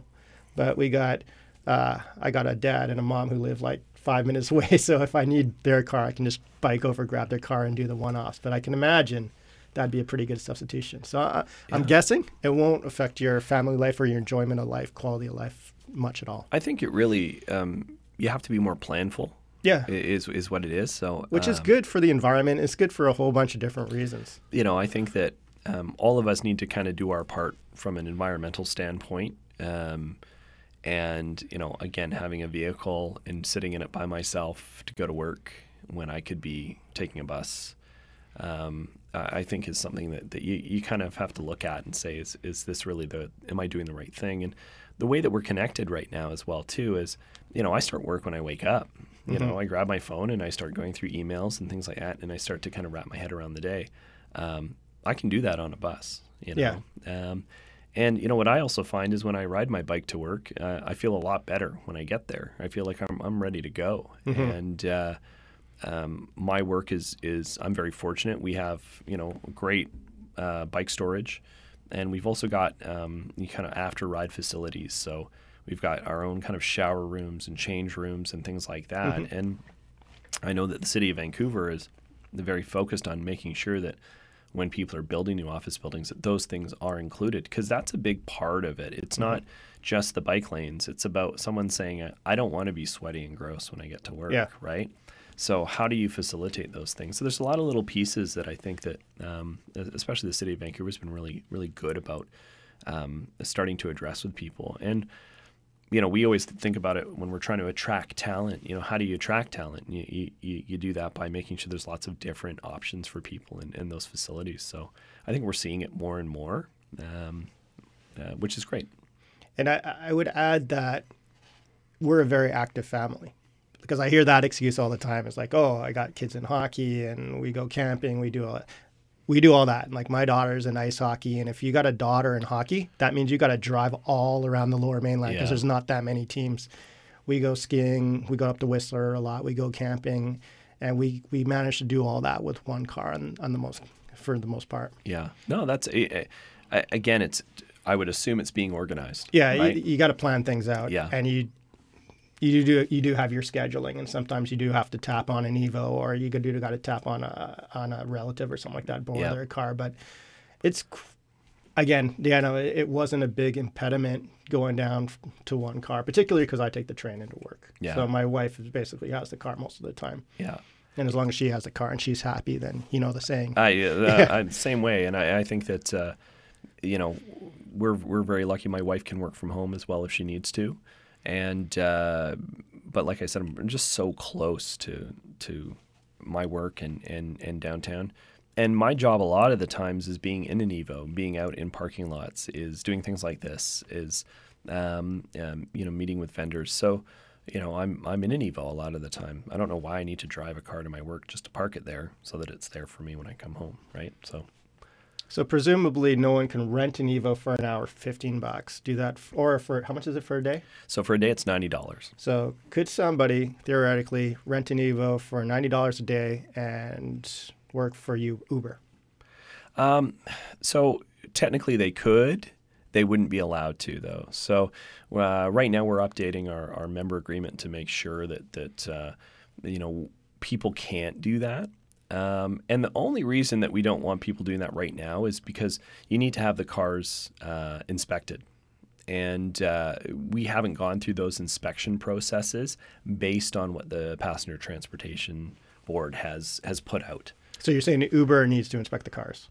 but we got uh, I got a dad and a mom who live like five minutes away, so if I need their car, I can just bike over, grab their car, and do the one-offs. But I can imagine that'd be a pretty good substitution. So I, I'm Yeah. guessing it won't affect your family life or your enjoyment of life, quality of life much at all. I think it really um, you have to be more planful. Yeah. i- Is is what it is. So which is um, good for the environment. It's good for a whole bunch of different reasons. you know, I think that um, all of us need to kind of do our part from an environmental standpoint. Um, and, you know, again, having a vehicle and sitting in it by myself to go to work when I could be taking a bus, um, I think is something that, that you, you kind of have to look at and say, is, is this really the, am I doing the right thing? And the way that we're connected right now as well, too, is, you know, I start work when I wake up. You know, I grab my phone and I start going through emails and things like that, and I start to kind of wrap my head around the day. Um, I can do that on a bus, you know. Um, and you know what I also find is when I ride my bike to work, uh, I feel a lot better when I get there. I feel like I'm I'm ready to go, and uh, um, my work is is I'm very fortunate. We have you know great uh, bike storage, and we've also got um, kind of after ride facilities. So we've got our own kind of shower rooms and change rooms and things like that. And I know that the city of Vancouver is very focused on making sure that when people are building new office buildings that those things are included because that's a big part of it. It's not just the bike lanes. It's about someone saying, "I don't want to be sweaty and gross when I get to work." Yeah. Right. So how do you facilitate those things? So there's a lot of little pieces that I think that, um, especially the city of Vancouver, has been really, really good about um, starting to address with people. And you know, we always think about it when we're trying to attract talent. You know, how do you attract talent? You, you, you do that by making sure there's lots of different options for people in, in those facilities. So I think we're seeing it more and more, um, uh, which is great. And I, I would add that we're a very active family because I hear that excuse all the time. It's like, oh, I got kids in hockey and we go camping, we do all we do all that. Like my daughter's in ice hockey, and if you got a daughter in hockey, that means you got to drive all around the Lower Mainland because Yeah. there's not that many teams. We go skiing, we go up to Whistler a lot, we go camping, and we we manage to do all that with one car on, on the most for the most part. Yeah. No, that's eh, eh, a, a, again, it's. I would assume it's being organized. Yeah, right? you, you got to plan things out. Yeah. and you you do you do have your scheduling, and sometimes you do have to tap on an Evo, or you could do got to tap on a on a relative or something like that, borrow Yeah. their car. But it's again, yeah, no, it, it wasn't a big impediment going down to one car, particularly because I take the train into work. Yeah. So my wife is basically has the car most of the time, yeah. and as long as she has the car and she's happy, then you know the saying. I, uh, I same way, and I, I think that uh, you know we're we're very lucky. My wife can work from home as well if she needs to, and uh, but like I said, I'm just so close to to my work and and and downtown. And my job a lot of the times is being in an Evo, being out in parking lots, is doing things like this, is um, um, you know meeting with vendors. So you know I'm I'm in an Evo a lot of the time. I don't know why I need to drive a car to my work just to park it there so that it's there for me when I come home, right? So So presumably, no one can rent an Evo for an hour, fifteen bucks. Do that, f- or for how much is it for a day? so for a day it's ninety dollars. So could somebody theoretically rent an Evo for ninety dollars a day and work for you Uber? Um, so technically they could. They wouldn't be allowed to though. So uh, right now we're updating our, our member agreement to make sure that that uh, you know people can't do that. Um, and the only reason that we don't want people doing that right now is because you need to have the cars uh, inspected. And uh, we haven't gone through those inspection processes based on what the Passenger Transportation Board has has put out. So you're saying Uber needs to inspect the cars?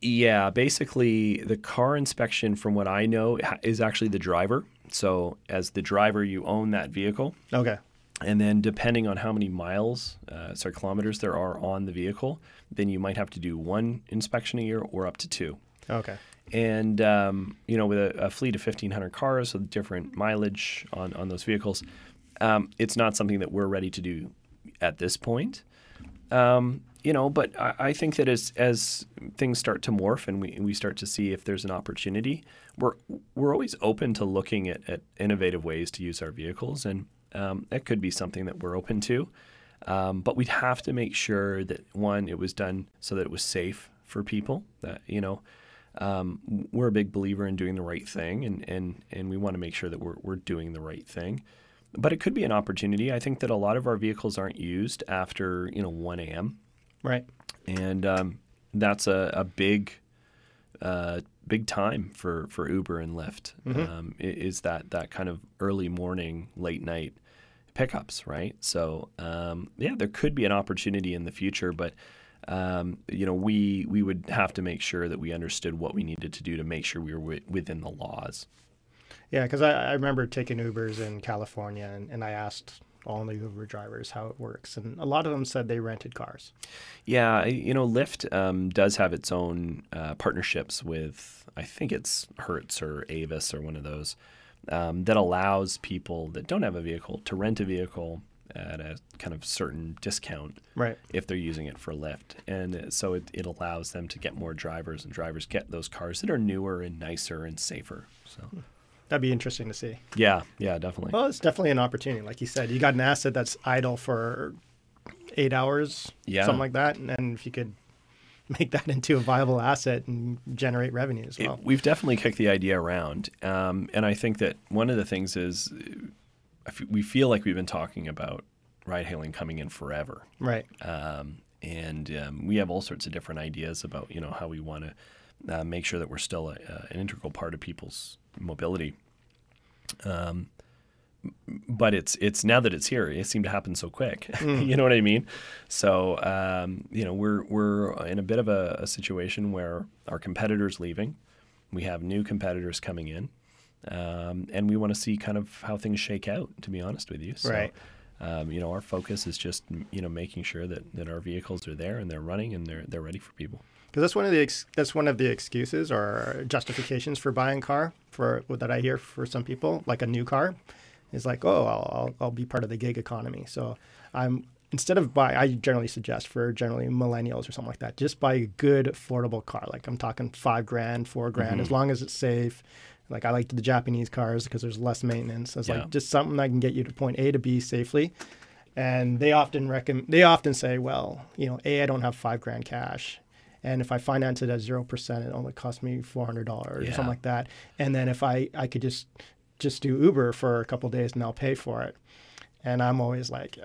Yeah, basically, the car inspection, from what I know, is actually the driver. So, as the driver, you own that vehicle. Okay. And then, depending on how many miles, uh, sorry, kilometers there are on the vehicle, then you might have to do one inspection a year or up to two. Okay. And um, you know, with a, a fleet of 1,500 cars with different mileage on on those vehicles, um, it's not something that we're ready to do at this point. Um, you know, but I, I think that as as things start to morph and we we start to see if there's an opportunity, we're we're always open to looking at, at innovative ways to use our vehicles, and um, that could be something that we're open to. Um, but we'd have to make sure that one, it was done so that it was safe for people. That you know, um, we're a big believer in doing the right thing, and and and we want to make sure that we're we're doing the right thing. But it could be an opportunity. I think that a lot of our vehicles aren't used after you know 1 a.m. Right. and um, that's a, a big uh, big time for, for Uber and Lyft. Um, is that that kind of early morning, late night pickups, right? So um, yeah, there could be an opportunity in the future, but um, you know we we would have to make sure that we understood what we needed to do to make sure we were wi- within the laws. Yeah, because I, I remember taking Ubers in California, and, and I asked all the Uber drivers how it works, and a lot of them said they rented cars. Yeah, you know, Lyft um, does have its own uh, partnerships with, I think it's Hertz or Avis or one of those, um, that allows people that don't have a vehicle to rent a vehicle at a kind of certain discount Right. if they're using it for Lyft. And so it, it allows them to get more drivers, and drivers get those cars that are newer and nicer and safer. So, That'd be interesting to see. yeah, yeah, definitely. Well, it's definitely an opportunity. Like you said, you got an asset that's idle for eight hours, Yeah. something like that. And then if you could make that into a viable asset and generate revenue as It- well. we've definitely kicked the idea around, um, and I think that one of the things is we feel like we've been talking about ride hailing coming in forever, right. um, and um, we have all sorts of different ideas about you know how we want to uh, make sure that we're still a, uh, an integral part of people's mobility. Um, but it's it's now that it's here, it seemed to happen so quick. you know what I mean? So um, you know we're we're in a bit of a, a situation where our competitors leaving, we have new competitors coming in, um, and we want to see kind of how things shake out. To be honest with you, so, Right. Um, you know, our focus is just you know making sure that, that our vehicles are there and they're running and they're they're ready for people. Because that's one of the ex- that's one of the excuses or justifications for buying a car for that I hear for some people, like a new car, is like, oh, I'll, I'll, I'll be part of the gig economy. So I'm instead of buy, I generally suggest for generally millennials or something like that, just buy a good affordable car. Like I'm talking five grand, four grand, as mm-hmm. long as it's safe. Like I like the Japanese cars because there's less maintenance. It's Yeah. like just something that can get you to point A to B safely. And they often recommend, they often say, well, you know, A, I don't have five grand cash. And if I finance it at 0%, it only costs me $400 or Yeah. something like that. And then if I, I could just, just do Uber for a couple days and I'll pay for it. And I'm always like,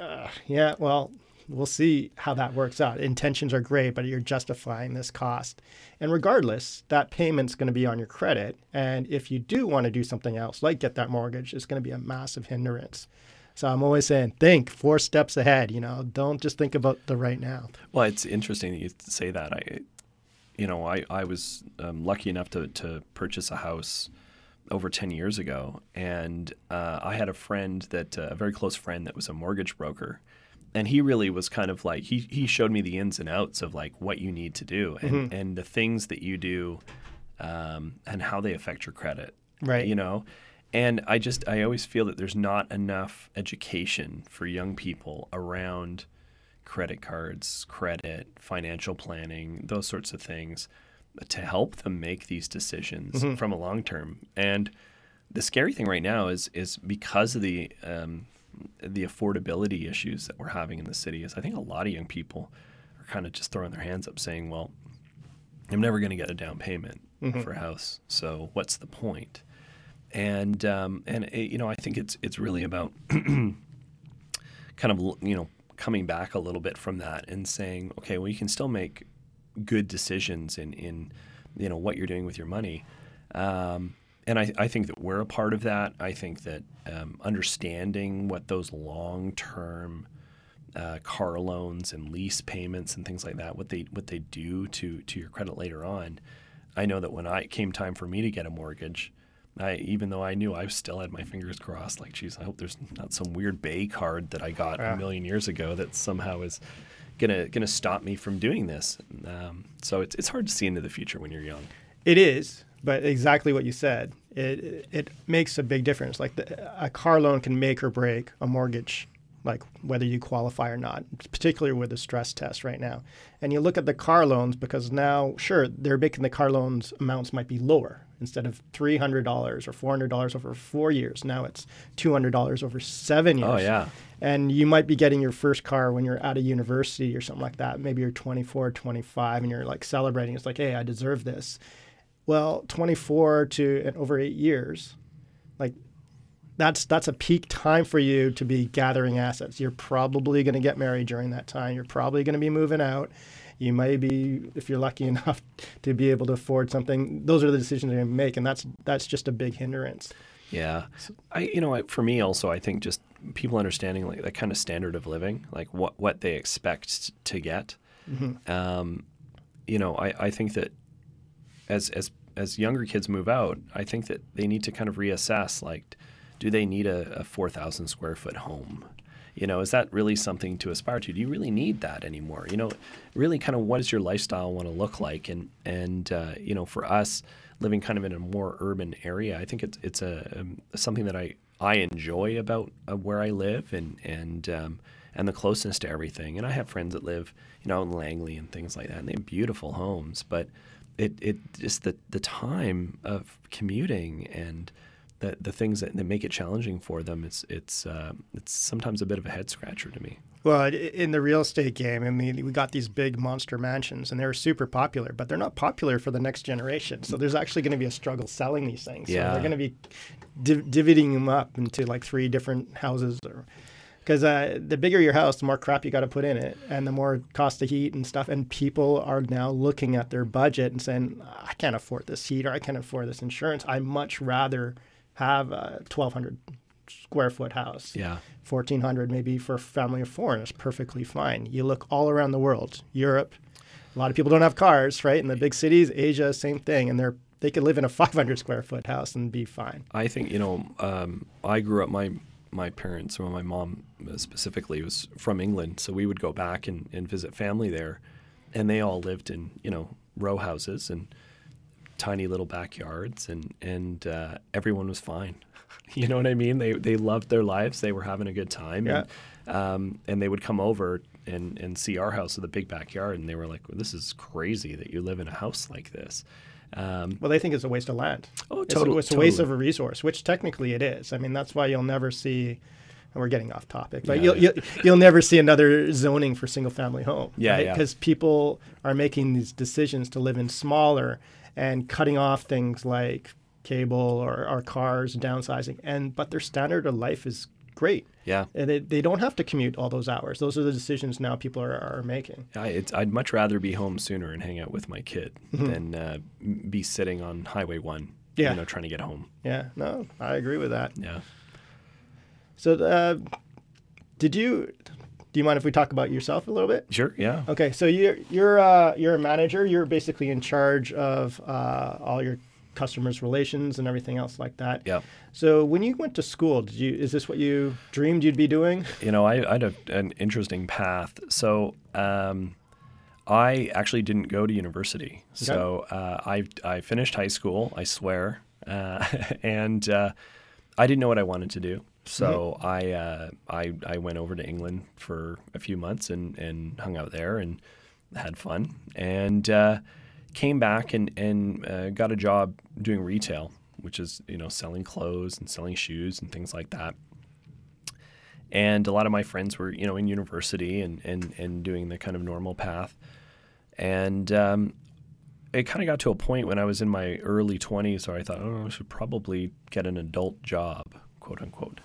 yeah, well, we'll see how that works out. Intentions are great, but you're justifying this cost. And regardless, that payment's going to be on your credit. And if you do want to do something else, like get that mortgage, it's going to be a massive hindrance. So I'm always saying, think four steps ahead. You know, don't just think about the right now. Well, it's interesting that you say that. I, you know, I, I was um, lucky enough to, to purchase a house over 10 years ago. And uh, I had a friend that, uh, a very close friend that was a mortgage broker. And he really was kind of like, he, he showed me the ins and outs of like what you need to do and, and the things that you do um, and how they affect your credit. Right. You know? And I just, I always feel that there's not enough education for young people around credit cards, credit, financial planning, those sorts of things to help them make these decisions from a long term. And the scary thing right now is is because of the um, the affordability issues that we're having in the city is I think a lot of young people are kind of just throwing their hands up saying, well, I'm never going to get a down payment for a house, so what's the point? And um, and it, you know I think it's it's really about kind of you know coming back a little bit from that and saying, okay, well you can still make good decisions in in you know what you're doing with your money. Um, and I, I think that we're a part of that. I think that um, understanding what those long term uh, car loans and lease payments and things like that, what they what they do to to your credit later on. I know that when I came time for me to get a mortgage, I even though I knew I still had my fingers crossed, like, geez, I hope there's not some weird Bay card that I got Yeah. a million years ago that somehow is gonna gonna stop me from doing this. Um, so it's it's hard to see into the future when you're young. It is, but exactly what you said. It it makes a big difference. Like the, a car loan can make or break a mortgage, like whether you qualify or not. Particularly with the stress test right now. And you look at the car loans because now, sure, they're making the car loans amounts might be lower instead of three hundred dollars or four hundred dollars over four years. Now it's two hundred dollars over seven oh, years Oh yeah, and you might be getting your first car when you're out of university or something like that. Maybe you're 24, 25, and you're like celebrating. It's like, hey, I deserve this. Well, 24 to over eight years, like that's that's a peak time for you to be gathering assets. You're probably going to get married during that time. You're probably going to be moving out. You may be, if you're lucky enough to be able to afford something. Those are the decisions you're going to make, and that's that's just a big hindrance. yeah. I you know for me also I think just people understanding like that kind of standard of living, like what what they expect to get. Um, you know, I, I think that as as as younger kids move out, I think that they need to kind of reassess like, do they need a, a four thousand square foot home? You know, is that really something to aspire to? Do you really need that anymore? You know, really kind of what does your lifestyle want to look like? And and uh, you know, for us living kind of in a more urban area, I think it's it's a, um, something that I I enjoy about uh, where I live and and um, and the closeness to everything. And I have friends that live, you know, in Langley and things like that, and they have beautiful homes. But it, it just the the time of commuting and the the things that, that make it challenging for them. It's it's uh, it's sometimes a bit of a head scratcher to me. Well, in the real estate game, I mean, we got these big monster mansions, and they're super popular, but they're not popular for the next generation. So there's actually going to be a struggle selling these things. So Yeah. they're going to be div- dividing them up into like three different houses, or because uh, the bigger your house, the more crap you got to put in it, and the more cost of heat and stuff. And people are now looking at their budget and saying, "I can't afford this heat, or I can't afford this insurance. I much rather have a 1,200 square foot house." Yeah. 1400 maybe for a family of four and it's perfectly fine you look all around the world europe a lot of people don't have cars right in the big cities asia same thing and they're they could live in a 500 square foot house and be fine. I think you know. Um, I grew up. My my parents, or my mom specifically, was from England, so we would go back and, and visit family there, and they all lived in you know row houses and tiny little backyards, and and uh, everyone was fine. you know what I mean? They they loved their lives. They were having a good time. Yeah. And, um, and they would come over and, and see our house with a big backyard, and they were like, well, "This is crazy that you live in a house like this." Um, Well, they think it's a waste of land. Oh, It's a- It's, a waste totally. of a resource, which technically it is. I mean, that's why you'll never see. And we're getting off topic, but Yeah, you'll, you'll you'll never see another zoning for single family home. Yeah, yeah. Because people are making these decisions to live in smaller and cutting off things like cable or, or cars, downsizing, and but their standard of life is great. yeah, And they, they don't have to commute all those hours. Those are the decisions now people are, are making. I, it's, I'd much rather be home sooner and hang out with my kid than uh, be sitting on Highway One. Yeah. you know, trying to get home. Yeah, no, I agree with that. Yeah. So, uh, did you? Do you mind if we talk about yourself a little bit? Sure. Yeah. Okay, so you're you're uh, you're a manager. You're basically in charge of uh, all your customers' relations and everything else like that. Yeah. So when you went to school, did you? Is this what you dreamed you'd be doing? You know, I, I had a, an interesting path. So um, I actually didn't go to university. So uh, I, I finished high school, I swear, uh, and uh, I didn't know what I wanted to do. So I, uh, I I went over to England for a few months and, and hung out there and had fun and uh, came back and and uh, got a job doing retail, which is you know selling clothes and selling shoes and things like that. And a lot of my friends were you know in university and and, and doing the kind of normal path. And um, it kind of got to a point when i was in my early 20s where i thought oh i should probably get an adult job quote unquote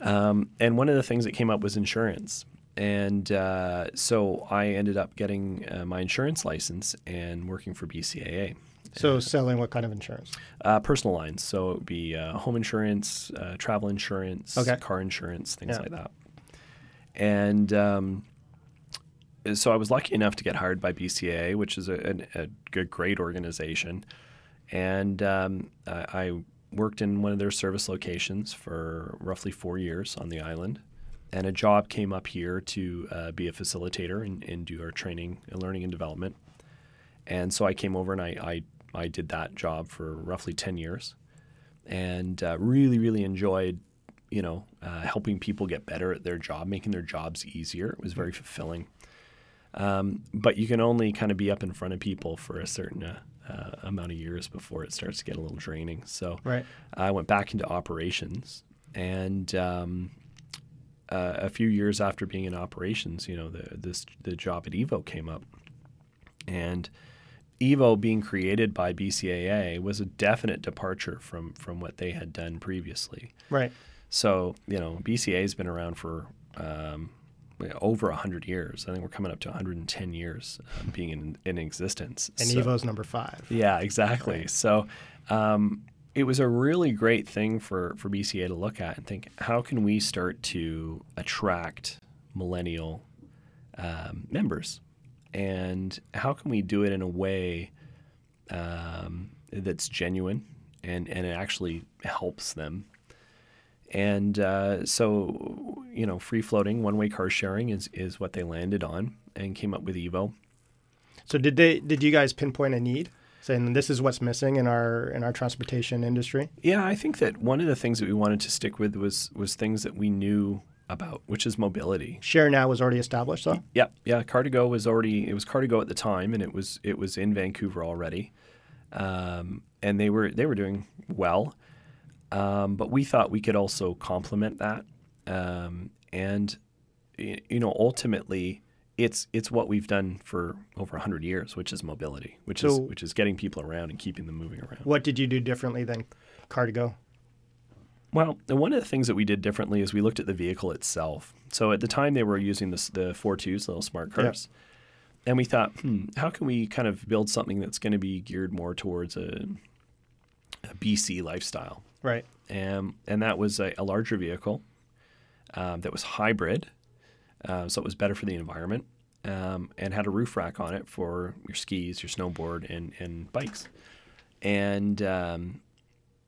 um, and one of the things that came up was insurance and uh, so i ended up getting uh, my insurance license and working for bcaa So selling what kind of insurance? uh, personal lines. So it would be uh, home insurance, uh, travel insurance, Okay. car insurance, things Yeah. like that. And um, so I was lucky enough to get hired by BCAA, which is a, an- a good, great organization. And um, I, I worked in one of their service locations for roughly four years on the island. And a job came up here to uh, be a facilitator and, and do our training and learning and development. And so I came over and I, I, I did that job for roughly 10 years and uh, really, really enjoyed, you know, uh, helping people get better at their job, making their jobs easier. It was very fulfilling. Um, but you can only kind of be up in front of people for a certain uh, amount of years before it starts to get a little draining. So Right. I went back into operations, and um, uh, a few years after being in operations, you know, the this the job at Evo came up, and Evo being created by BCAA was a definite departure from from what they had done previously. Right. So you know, BCAA has been around for um, over hundred years. I think we're coming up to 110 years um, being in, in existence. And So- Evo's number five. yeah, exactly. So um, it was a really great thing for, for BCAA to look at and think, how can we start to attract millennial um, members? And how can we do it in a way um, that's genuine and, and it actually helps them? And uh, so, you know, free floating, one way car sharing is, is what they landed on and came up with Evo. So did they? Did you guys pinpoint a need, saying this is what's missing in our in our transportation industry? Yeah, I think that one of the things that we wanted to stick with was was things that we knew about, which is mobility. Share now was already established, though. Yeah, yeah. Car2Go was already it was Car2Go at the time, and it was it was in Vancouver already, um, and they were they were doing well. Um, but we thought we could also complement that, um, and you know ultimately it's it's what we've done for over hundred years, which is mobility, which is which is getting people around and keeping them moving around. What did you do differently than Car2Go? Well, one of the things that we did differently is we looked at the vehicle itself. So at the time they were using this, the ForTwos, little smart cars. And we thought, hmm, how can we kind of build something that's going to be geared more towards a, a BC lifestyle? Right. Um, and that was a, a larger vehicle um, that was hybrid, uh, so it was better for the environment, um, and had a roof rack on it for your skis, your snowboard, and, and bikes. and um,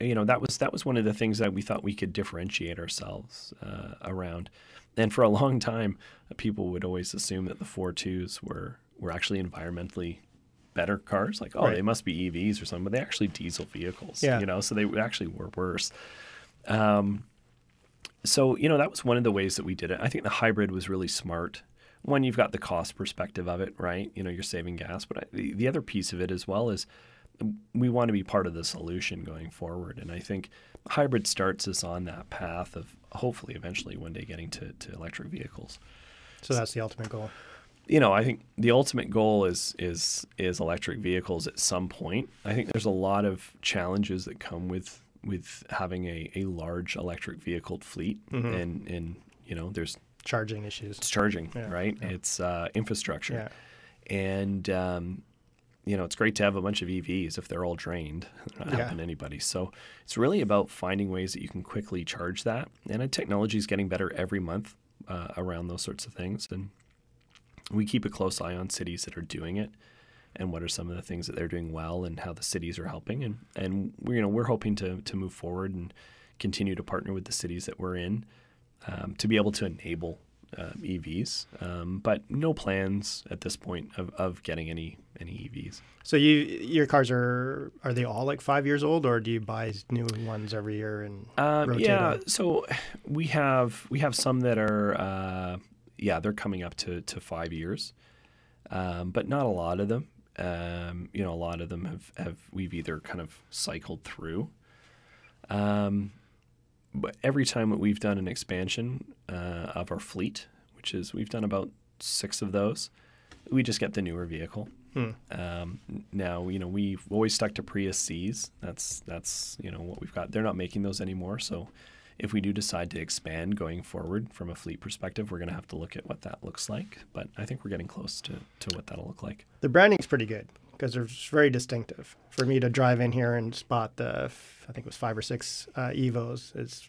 you know that was that was one of the things that we thought we could differentiate ourselves uh, around. And for a long time, people would always assume that the ForTwos were were actually environmentally better cars. Like, oh, Right. they must be EVs or something, but they actually diesel vehicles. Yeah. You know, so they actually were worse. Um, so you know that was one of the ways that we did it. I think the hybrid was really smart. One, you've got the cost perspective of it, right? You know, you're saving gas, but I, the, the other piece of it as well is we want to be part of the solution going forward. And I think hybrid starts us on that path of hopefully eventually one day getting to, to electric vehicles. So that's the ultimate goal. You know, I think the ultimate goal is is is electric vehicles at some point. I think there's a lot of challenges that come with with having a, a large electric vehicle fleet and and you know there's Charging issues. it's charging Yeah, right? yeah. it's uh, infrastructure. Yeah. and um, you know it's great to have a bunch of EVs if they're all drained. They're not helping anybody. So it's really about finding ways that you can quickly charge that. And technology is getting better every month uh, around those sorts of things. And we keep a close eye on cities that are doing it and what are some of the things that they're doing well and how the cities are helping and and we you know we're hoping to to move forward and continue to partner with the cities that we're in um, to be able to enable uh, EVs, um, but no plans at this point of, of getting any any EVs. So you your cars are are they all like five years old, or do you buy new ones every year and Um, rotate yeah, them? so we have we have some that are uh, yeah they're coming up to, to five years, um, but not a lot of them. Um, you know, a lot of them have, have we've either kind of cycled through. Um, but every time that we've done an expansion uh, of our fleet, which is we've done about six of those, we just get the newer vehicle. Hmm. Um, now, you know, we've always stuck to Prius C's. That's that's you know what we've got. They're not making those anymore. So, if we do decide to expand going forward from a fleet perspective, we're going to have to look at what that looks like. But I think we're getting close to, to what that'll look like. The branding's pretty good because they're very distinctive. For me to drive in here and spot the, I think it was five or six uh, Evos, it's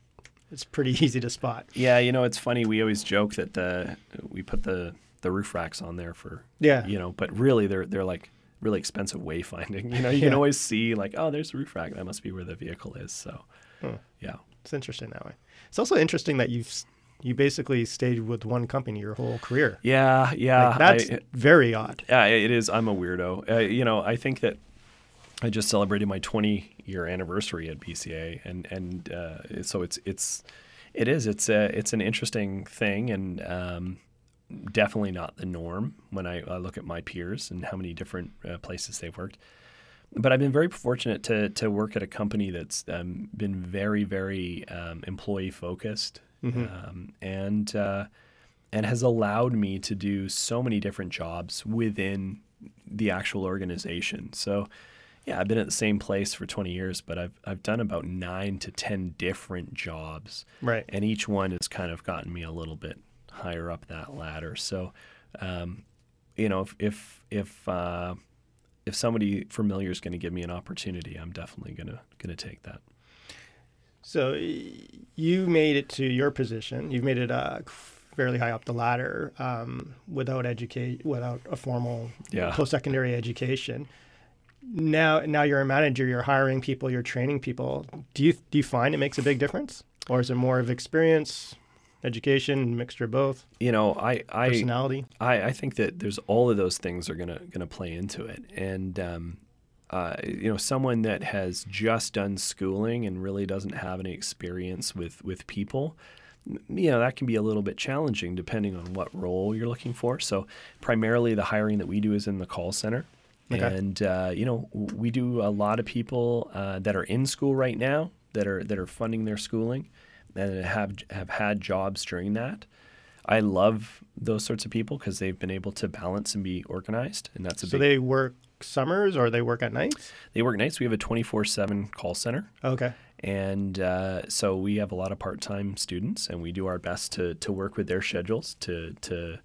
it's pretty easy to spot. Yeah, you know, it's funny. We always joke that the we put the the roof racks on there for Yeah. you know, but really they're they're like really expensive wayfinding. You know, you can always see like, oh, there's the roof rack. That must be where the vehicle is. So, Hmm. yeah. It's interesting that way. It's also interesting that you've you basically stayed with one company your whole career. Yeah, yeah. Like, that's I- very odd. Yeah, it is. I'm a weirdo. Uh, you know, I think that I just celebrated my 20 year anniversary at BCAA, and and uh, so it's it's it is it's a it's an interesting thing, and um, definitely not the norm when I, I look at my peers and how many different uh, places they've worked. But I've been very fortunate to to work at a company that's um, been very very um, employee focused, um, and uh, and has allowed me to do so many different jobs within the actual organization. So, yeah, I've been at the same place for 20 years, but I've I've done about nine to 10 different jobs, Right. and each one has kind of gotten me a little bit higher up that ladder. So, um, you know, if if if uh, if somebody familiar is going to give me an opportunity, I'm definitely gonna gonna take that. So you made it to your position. You've made it uh, fairly high up the ladder um, without educate, without a formal Yeah. post-secondary education. Now, now you're a manager. You're hiring people. You're training people. Do you do you find it makes a big difference, or is it more of experience, education, mixture of both, You know, I I personality? I, I think that there's all of those things are gonna gonna play into it, and um, uh, you know, someone that has just done schooling and really doesn't have any experience with with people, you know, that can be a little bit challenging depending on what role you're looking for. So, primarily, the hiring that we do is in the call center. Okay. And uh, you know we do a lot of people uh, that are in school right now that are that are funding their schooling and have have had jobs during that. I love those sorts of people because they've been able to balance and be organized, and that's a So big. they work summers or they work at nights? They work nights. We have a twenty four seven call center, Okay. and uh, so we have a lot of part time students, and we do our best to to work with their schedules to to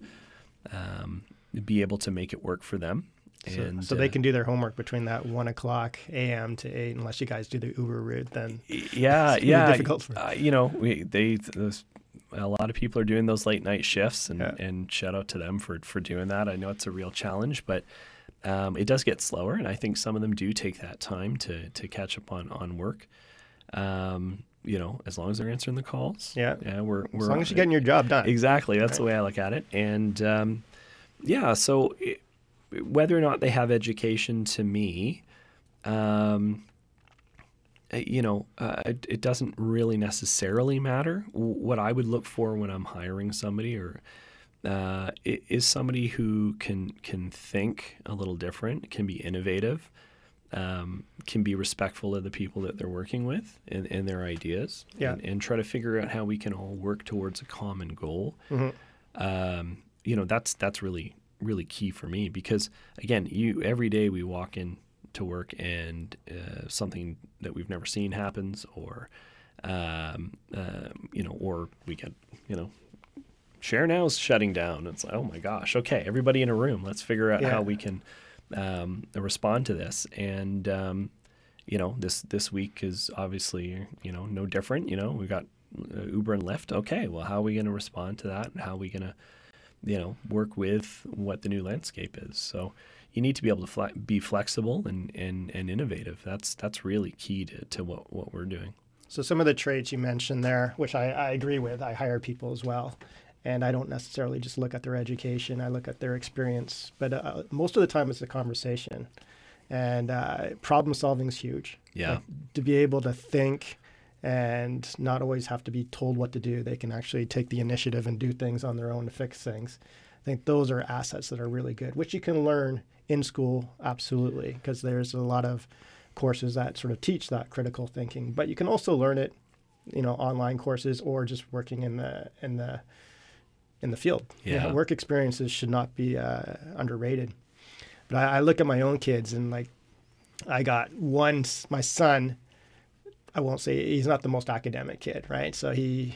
um, be able to make it work for them. So, And so they uh, can do their homework between that one o'clock a.m. to eight, unless you guys do the Uber route. Then yeah, It's yeah. difficult for- uh, you know, we they those, a lot of people are doing those late night shifts, and Yeah. and shout out to them for for doing that. I know it's a real challenge, but Um, it does get slower, and I think some of them do take that time to to catch up on on work. Um, you know, as long as they're answering the calls. Yeah. Yeah, we're, we're as long as you're getting your job done. Exactly. That's the way I look at it. And um, yeah, so it, whether or not they have education to me, um, eh, you know, uh, it, it, doesn't really necessarily matter. What I would look for when I'm hiring somebody or uh, is somebody who can can think a little different, can be innovative, um, can be respectful of the people that they're working with and, and their ideas, yeah. and, and, try to figure out how we can all work towards a common goal. Mm-hmm. Um, you know, that's that's really really key for me because again, you every day we walk in to work and uh, something that we've never seen happens, or um, uh, you know, or we get you know share now is shutting down. It's like, oh my gosh, okay, everybody in a room, let's figure out yeah. how we can um, respond to this. And um, you know, this this week is obviously you know no different. You know, we've got uh, Uber and Lyft. Okay, well, how are we going to respond to that? And how are we going to you know work with what the new landscape is? So you need to be able to fle- be flexible and, and, and innovative. That's that's really key to, to what, what we're doing. So some of the traits you mentioned there, which I, I agree with, I hire people as well, and I don't necessarily just look at their education. I look at their experience. But uh, most of the time, it's a conversation, and uh, problem solving is huge. Yeah. Like, to be able to think and not always have to be told what to do, they can actually take the initiative and do things on their own to fix things. I think those are assets that are really good, which you can learn in school, absolutely, because there's a lot of courses that sort of teach that critical thinking. But you can also learn it, you know, online courses or just working in the in the in the field. Yeah. work experiences should not be uh, underrated. But I, I, look at my own kids and like, I got one, my son, I won't say he's not the most academic kid, right? So he,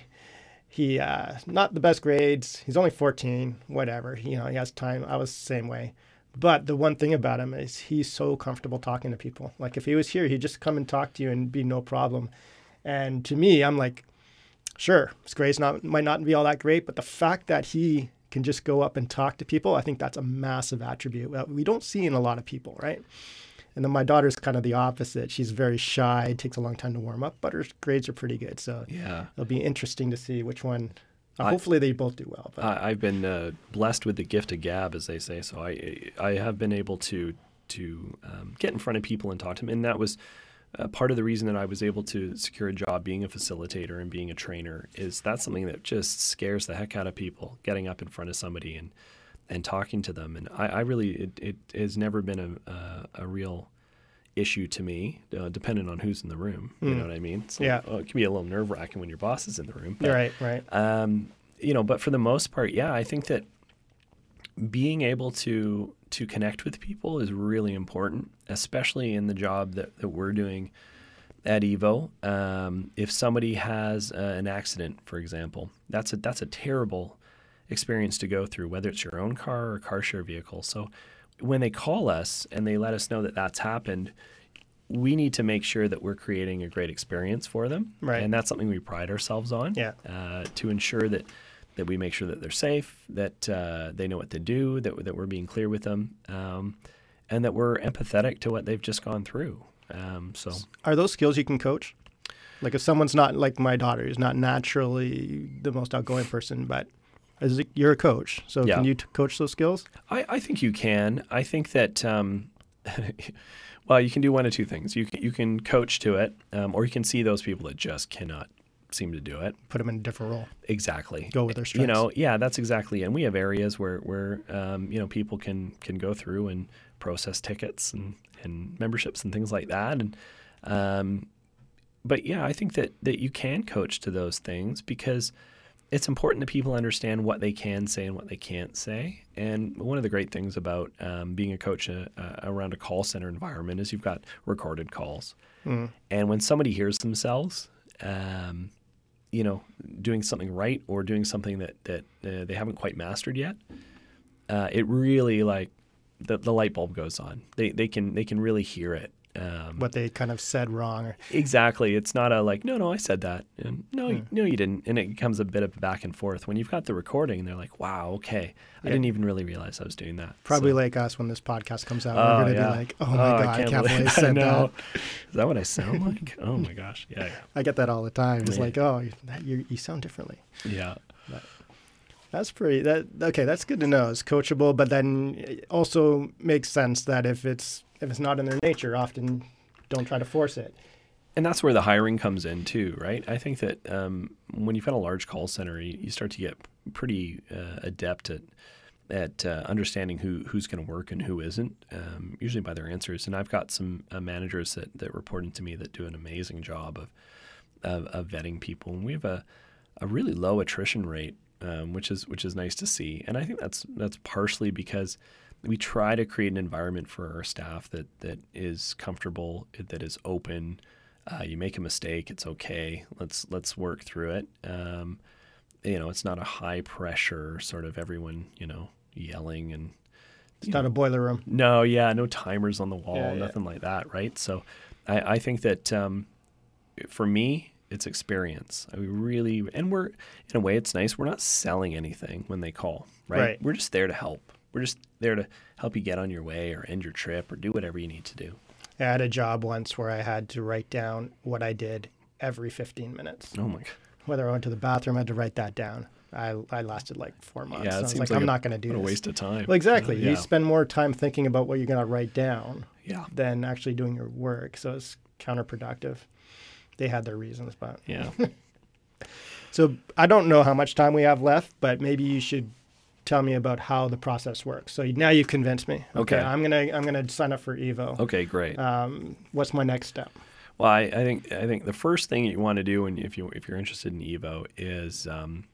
he, uh, not the best grades. He's only 14, whatever. You know, he has time. I was the same way. But the one thing about him is he's so comfortable talking to people. Like if he was here, he'd just come and talk to you and be no problem. And to me, I'm like, sure, his grades not might not be all that great, but the fact that he can just go up and talk to people, I think that's a massive attribute that we don't see in a lot of people, right? And then my daughter's kind of the opposite. She's very shy. Takes a long time to warm up, but her grades are pretty good. So yeah, it'll be interesting to see which one. Uh, I, hopefully, they both do well. But. I, have been uh, blessed with the gift of gab, as they say. So I I have been able to to um, get in front of people and talk to them, and that was uh, part of the reason that I was able to secure a job being a facilitator and being a trainer is that's something that just scares the heck out of people getting up in front of somebody and and talking to them and I, I really it, it, has never been a, a, a real issue to me uh, depending on who's in the room you mm. know what I mean so, yeah it can be a little nerve wracking when your boss is in the room but, right right um, you know but for the most part yeah I think that being able to to connect with people is really important, especially in the job that, that we're doing at Evo. Um, if somebody has uh, an accident, for example, that's a that's a terrible experience to go through, whether it's your own car or a car share vehicle. So when they call us and they let us know that that's happened, we need to make sure that we're creating a great experience for them. Right. And that's something we pride ourselves on. Yeah. Uh, to ensure that that we make sure that they're safe, that uh, they know what to do, that, that we're being clear with them, um, and that we're empathetic to what they've just gone through. Um, so, are those skills you can coach? Like, if someone's not like my daughter, who's not naturally the most outgoing person, but as you're a coach, so yeah. can you t- coach those skills? I, I, think you can. I think that. Um, well, you can do one of two things. You can, you can coach to it, um, or you can see those people that just cannot seem to do it. Put them in a different role. Exactly. Go with their strengths. You know, yeah, that's exactly. And we have areas where where um, you know people can can go through and process tickets and and memberships and things like that. And um, but yeah, I think that that you can coach to those things because it's important that people understand what they can say and what they can't say. And one of the great things about um, being a coach uh, uh, around a call center environment is you've got recorded calls. Mm. And when somebody hears themselves, um, you know, doing something right or doing something that that uh, they haven't quite mastered yet, uh, it really like the, the light bulb goes on. They they can they can really hear it Um, what they kind of said wrong. Or, Exactly. It's not a like, no, no, I said that, and no, Hmm. no, you didn't, and it becomes a bit of back and forth. When you've got the recording, and they're like, wow, okay, I didn't even really realize I was doing that. probably So- like us when this podcast comes out. Oh, we're going to yeah. be like, oh my God, I can't, believe I I said know. that. Is that what I sound like? oh my gosh, yeah, I get that all the time. It's Yeah. like, oh, that, you, you sound differently. yeah, That's pretty. That okay. That's good to know. It's coachable, but then it also makes sense that if it's if it's not in their nature, often don't try to force it. and that's where the hiring comes in too, right? I think that um, when you've got a large call center, you, you start to get pretty uh, adept at at uh, understanding who who's going to work and who isn't, um, usually by their answers. And I've got some uh, managers that that report into me that do an amazing job of of, of vetting people, and we have a a really low attrition rate, um, which is which is nice to see. And I think that's that's partially because we try to create an environment for our staff that that is comfortable, that is open. Uh, you make a mistake, it's okay. Let's let's work through it. Um, you know, it's not a high pressure sort of everyone you know yelling and It's not a boiler room. no, yeah, no timers on the wall, Yeah, yeah. nothing like that, right? So, I, I think that um, for me, it's experience. I really, and we're in a way, it's nice. We're not selling anything when they call, right? Right. We're just there to help. We're just there to help you get on your way or end your trip or do whatever you need to do. I had a job once where I had to write down what I did every 15 minutes. Oh my god. Whether I went to the bathroom, I had to write that down. I, I lasted like four months. Yeah, I it was seems like, like I'm a- not going to do What a waste of time. Well, exactly. Uh, yeah. You spend more time thinking about what you're going to write down yeah. than actually doing your work. So it's counterproductive. They had their reasons, but Yeah. so I don't know how much time we have left, but maybe you should tell me about how the process works. So now you've convinced me. Okay. I'm gonna I'm gonna sign up for Evo. Okay, great. Um, what's my next step? Well, I, I think I think the first thing you want to do, and if you if you're interested in Evo, is um,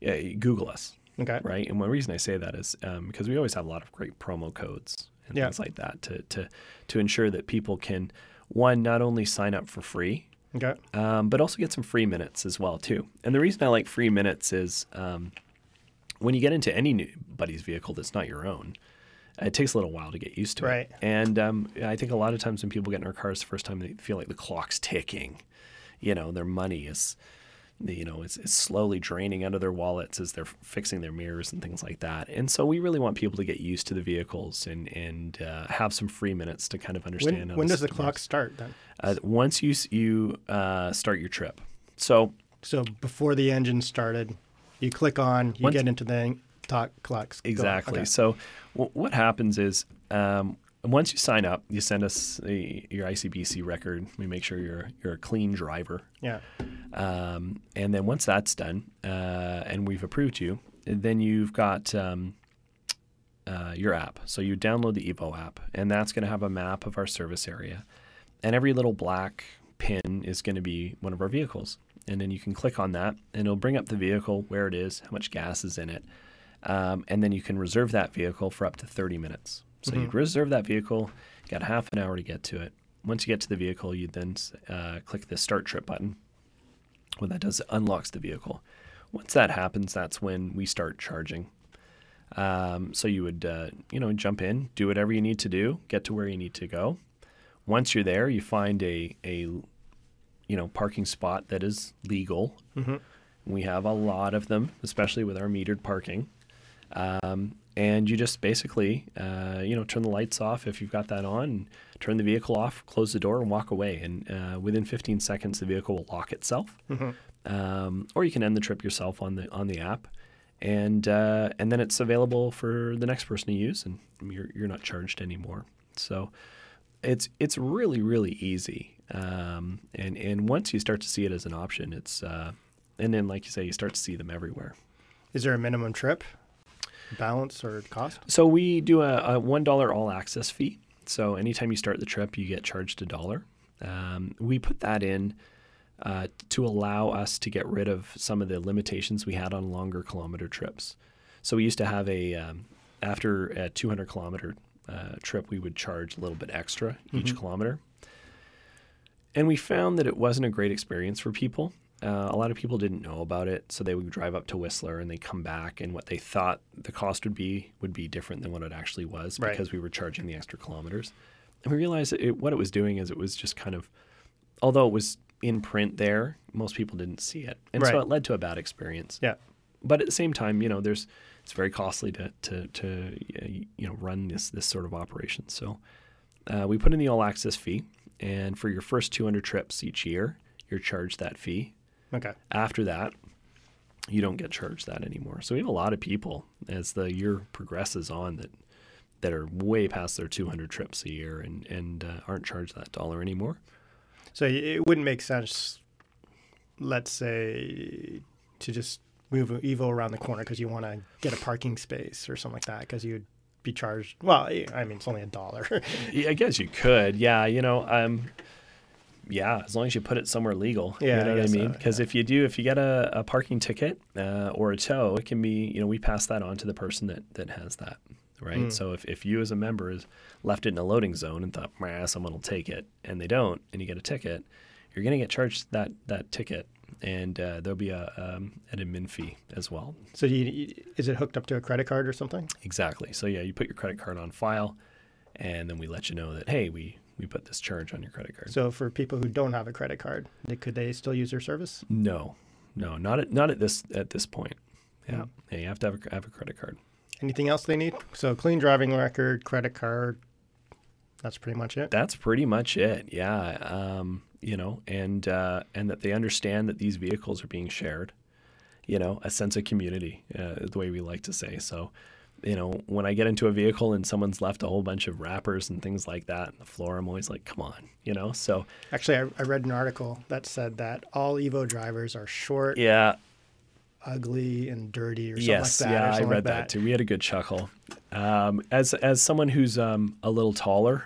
yeah, Google us. Okay. right? And one reason I say that is um, because we always have a lot of great promo codes and Yeah. things like that to, to to ensure that people can one not only sign up for free, Okay. um, but also get some free minutes as well too. And the reason I like free minutes is um, when you get into anybody's vehicle that's not your own. It takes a little while to get used to Right. it, and um, I think a lot of times when people get in our cars the first time, they feel like the clock's ticking. You know, their money is you know, it's, it's slowly draining out of their wallets as they're fixing their mirrors and things like that. And so we really want people to get used to the vehicles and and uh, have some free minutes to kind of understand. When, how when does the clock works. start then? Uh, once you you uh, start your trip, so So before the engine started, you click on, you Once- get into the talk clocks. exactly. Okay. So w- what happens is. Um, once you sign up, you send us the, your ICBC record. We make sure you're you're a clean driver. Yeah. Um, and then once that's done, uh, and we've approved you, then you've got um, uh, your app. So you download the Evo app, and that's going to have a map of our service area. And every little black pin is going to be one of our vehicles. And then you can click on that, and it'll bring up the vehicle, where it is, how much gas is in it. Um, and then you can reserve that vehicle for up to 30 minutes. So Mhm. you'd reserve that vehicle, you got half an hour to get to it. Once you get to the vehicle, you then uh, click the start trip button. What that does, it unlocks the vehicle. Once that happens, that's when we start charging. Um, so you would, uh, you know, jump in, do whatever you need to do, get to where you need to go. Once you're there, you find a, a you know, parking spot that is legal. hmm We have a lot of them, especially with our metered parking. Um, and you just basically, uh, you know, turn the lights off if you've got that on, turn the vehicle off, close the door, and walk away. And uh, within 15 seconds, the vehicle will lock itself. hmm Um, or you can end the trip yourself on the on the app, and uh, and then it's available for the next person to use, and you're you're not charged anymore. So it's it's really really easy. Um, and and once you start to see it as an option, it's uh, and then like you say, you start to see them everywhere. Is there a minimum trip, balance, or cost? So we do a, a one dollar all access fee. So anytime you start the trip, you get charged a dollar. Um, we put that in uh, to allow us to get rid of some of the limitations we had on longer kilometer trips. So we used to have a um, after a 200 kilometer uh, trip, we would charge a little bit extra each Mhm. kilometer. And we found that it wasn't a great experience for people. Uh, a lot of people didn't know about it, so they would drive up to Whistler and they come back, and what they thought the cost would be would be different than what it actually was Right. because we were charging the extra kilometers. and we realized that it, what it was doing is it was just kind of, although it was in print there, most people didn't see it, and so it led to a bad experience. Yeah. But at the same time, you know, there's it's very costly to to to you know run this this sort of operation. So uh, we put in the all access fee, and for your first 200 trips each year, you're charged that fee. Okay. After that, you don't get charged that anymore. So we have a lot of people as the year progresses on that that are way past their 200 trips a year and and uh, aren't charged that dollar anymore. So it wouldn't make sense, let's say, to just move Evo around the corner because you want to get a parking space or something like that because you'd be charged. Well, I mean, it's only a dollar. I guess you could. Yeah, you know, um, yeah, as long as you put it somewhere legal. Yeah, you know I what I so, mean? Because if you do, if you get a, a parking ticket uh, or a tow, it can be, you know, we pass that on to the person that that has that, right? Mm. So if, if you as a member is left it in a loading zone and thought, "Meh, someone will take it, and they don't, and you get a ticket, you're going to get charged that that ticket, and uh, there'll be a um, an admin fee as well. so you, you- is it hooked up to a credit card or something? Exactly. So yeah, you put your credit card on file, and then we let you know that hey, we we put this charge on your credit card. So for people who don't have a credit card, they, could they still use your service? No, no, not at not at this at this point. Yeah, Mm. yeah you have to have a, have a credit card. Anything else they need? So clean driving record, credit card. That's pretty much it. That's pretty much it. Yeah, um, you know, and uh, and that they understand that these vehicles are being shared. You know, a sense of community, uh, the way we like to say. So, you know, when I get into a vehicle and someone's left a whole bunch of wrappers and things like that on the floor, I'm always like, come on, you know. So Actually, I, I read an article that said that all Evo drivers are short, yeah, ugly, and dirty, or something yes, like that. yeah, I read like that. too. We had a good chuckle. Um, as as someone who's um, a little taller,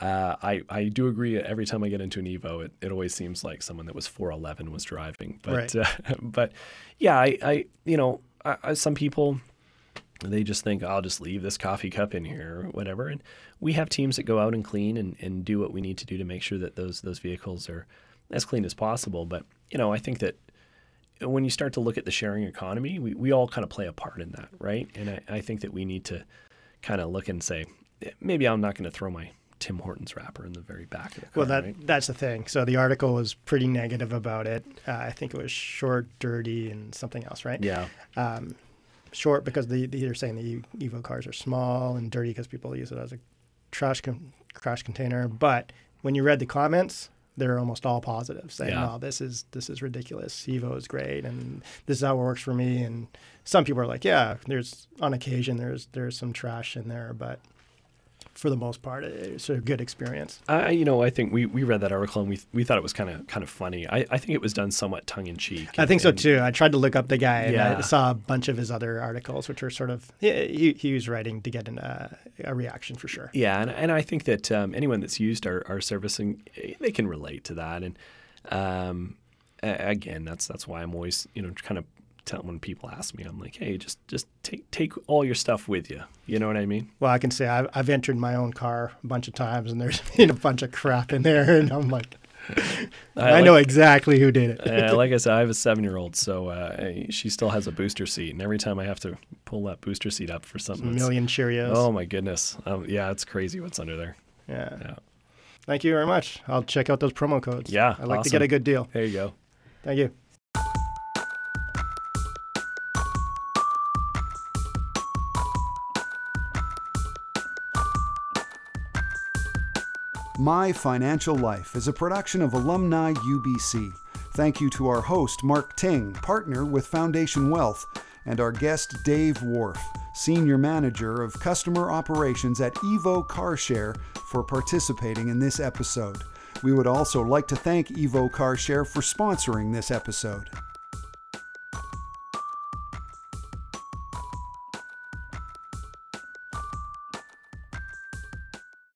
uh, I I do agree. Every time I get into an Evo, it, it always seems like someone that was four eleven was driving. But Right. uh, but yeah, I, I you know I, I, some people they just think I'll just leave this coffee cup in here or whatever. And we have teams that go out and clean and, and do what we need to do to make sure that those those vehicles are as clean as possible. But you know, I think that when you start to look at the sharing economy, we, we all kind of play a part in that, right? And I, I think that we need to kind of look and say, "Eh, maybe I'm not going to throw my Tim Hortons wrapper in the very back of the car. Well, that right? that's the thing. So the article was pretty negative about it. Uh, I think it was short, dirty, and something else, right? yeah, Um, short because the, the, they're saying the Evo cars are small, and dirty because people use it as a trash con- trash container. But when you read the comments, they're almost all positive, saying, Yeah. "Oh, this is this is ridiculous. Evo is great, and this is how it works for me." And some people are like, "Yeah, there's on occasion there's there's some trash in there, but for the most part, it's a good experience." I you know I think we, we read that article and we we thought it was kind of kind of funny. I, I think it was done somewhat tongue in cheek. I think so too. I tried to look up the guy, and Yeah. I saw a bunch of his other articles, which are sort of he, he, was writing to get an, uh, a reaction for sure. Yeah, and, and I think that um, anyone that's used our, our service, and eh, they can relate to that. And um, again, that's that's why I'm always you know kind of tell when people ask me, I'm like, hey, just just take take all your stuff with you. You know what I mean? Well, I can say I've, I've entered my own car a bunch of times, and there's been a bunch of crap in there, and I'm like, I, like- know exactly who did it. uh, like I said, I have a seven year old, so uh, she still has a booster seat, and every time I have to pull that booster seat up for something, it's- million Cheerios. oh my goodness, um, yeah, it's crazy what's under there. yeah. Yeah, Thank you very much. I'll check out those promo codes. Yeah, I like to get a good deal. there you go. Thank you. My Financial Life is a production of Alumni UBC. Thank you to our host, Mark Ting, partner with Foundation Wealth, and our guest, Dave Wharf, Senior Manager of Customer Operations at Evo CarShare, for participating in this episode. We would also like to thank Evo CarShare for sponsoring this episode.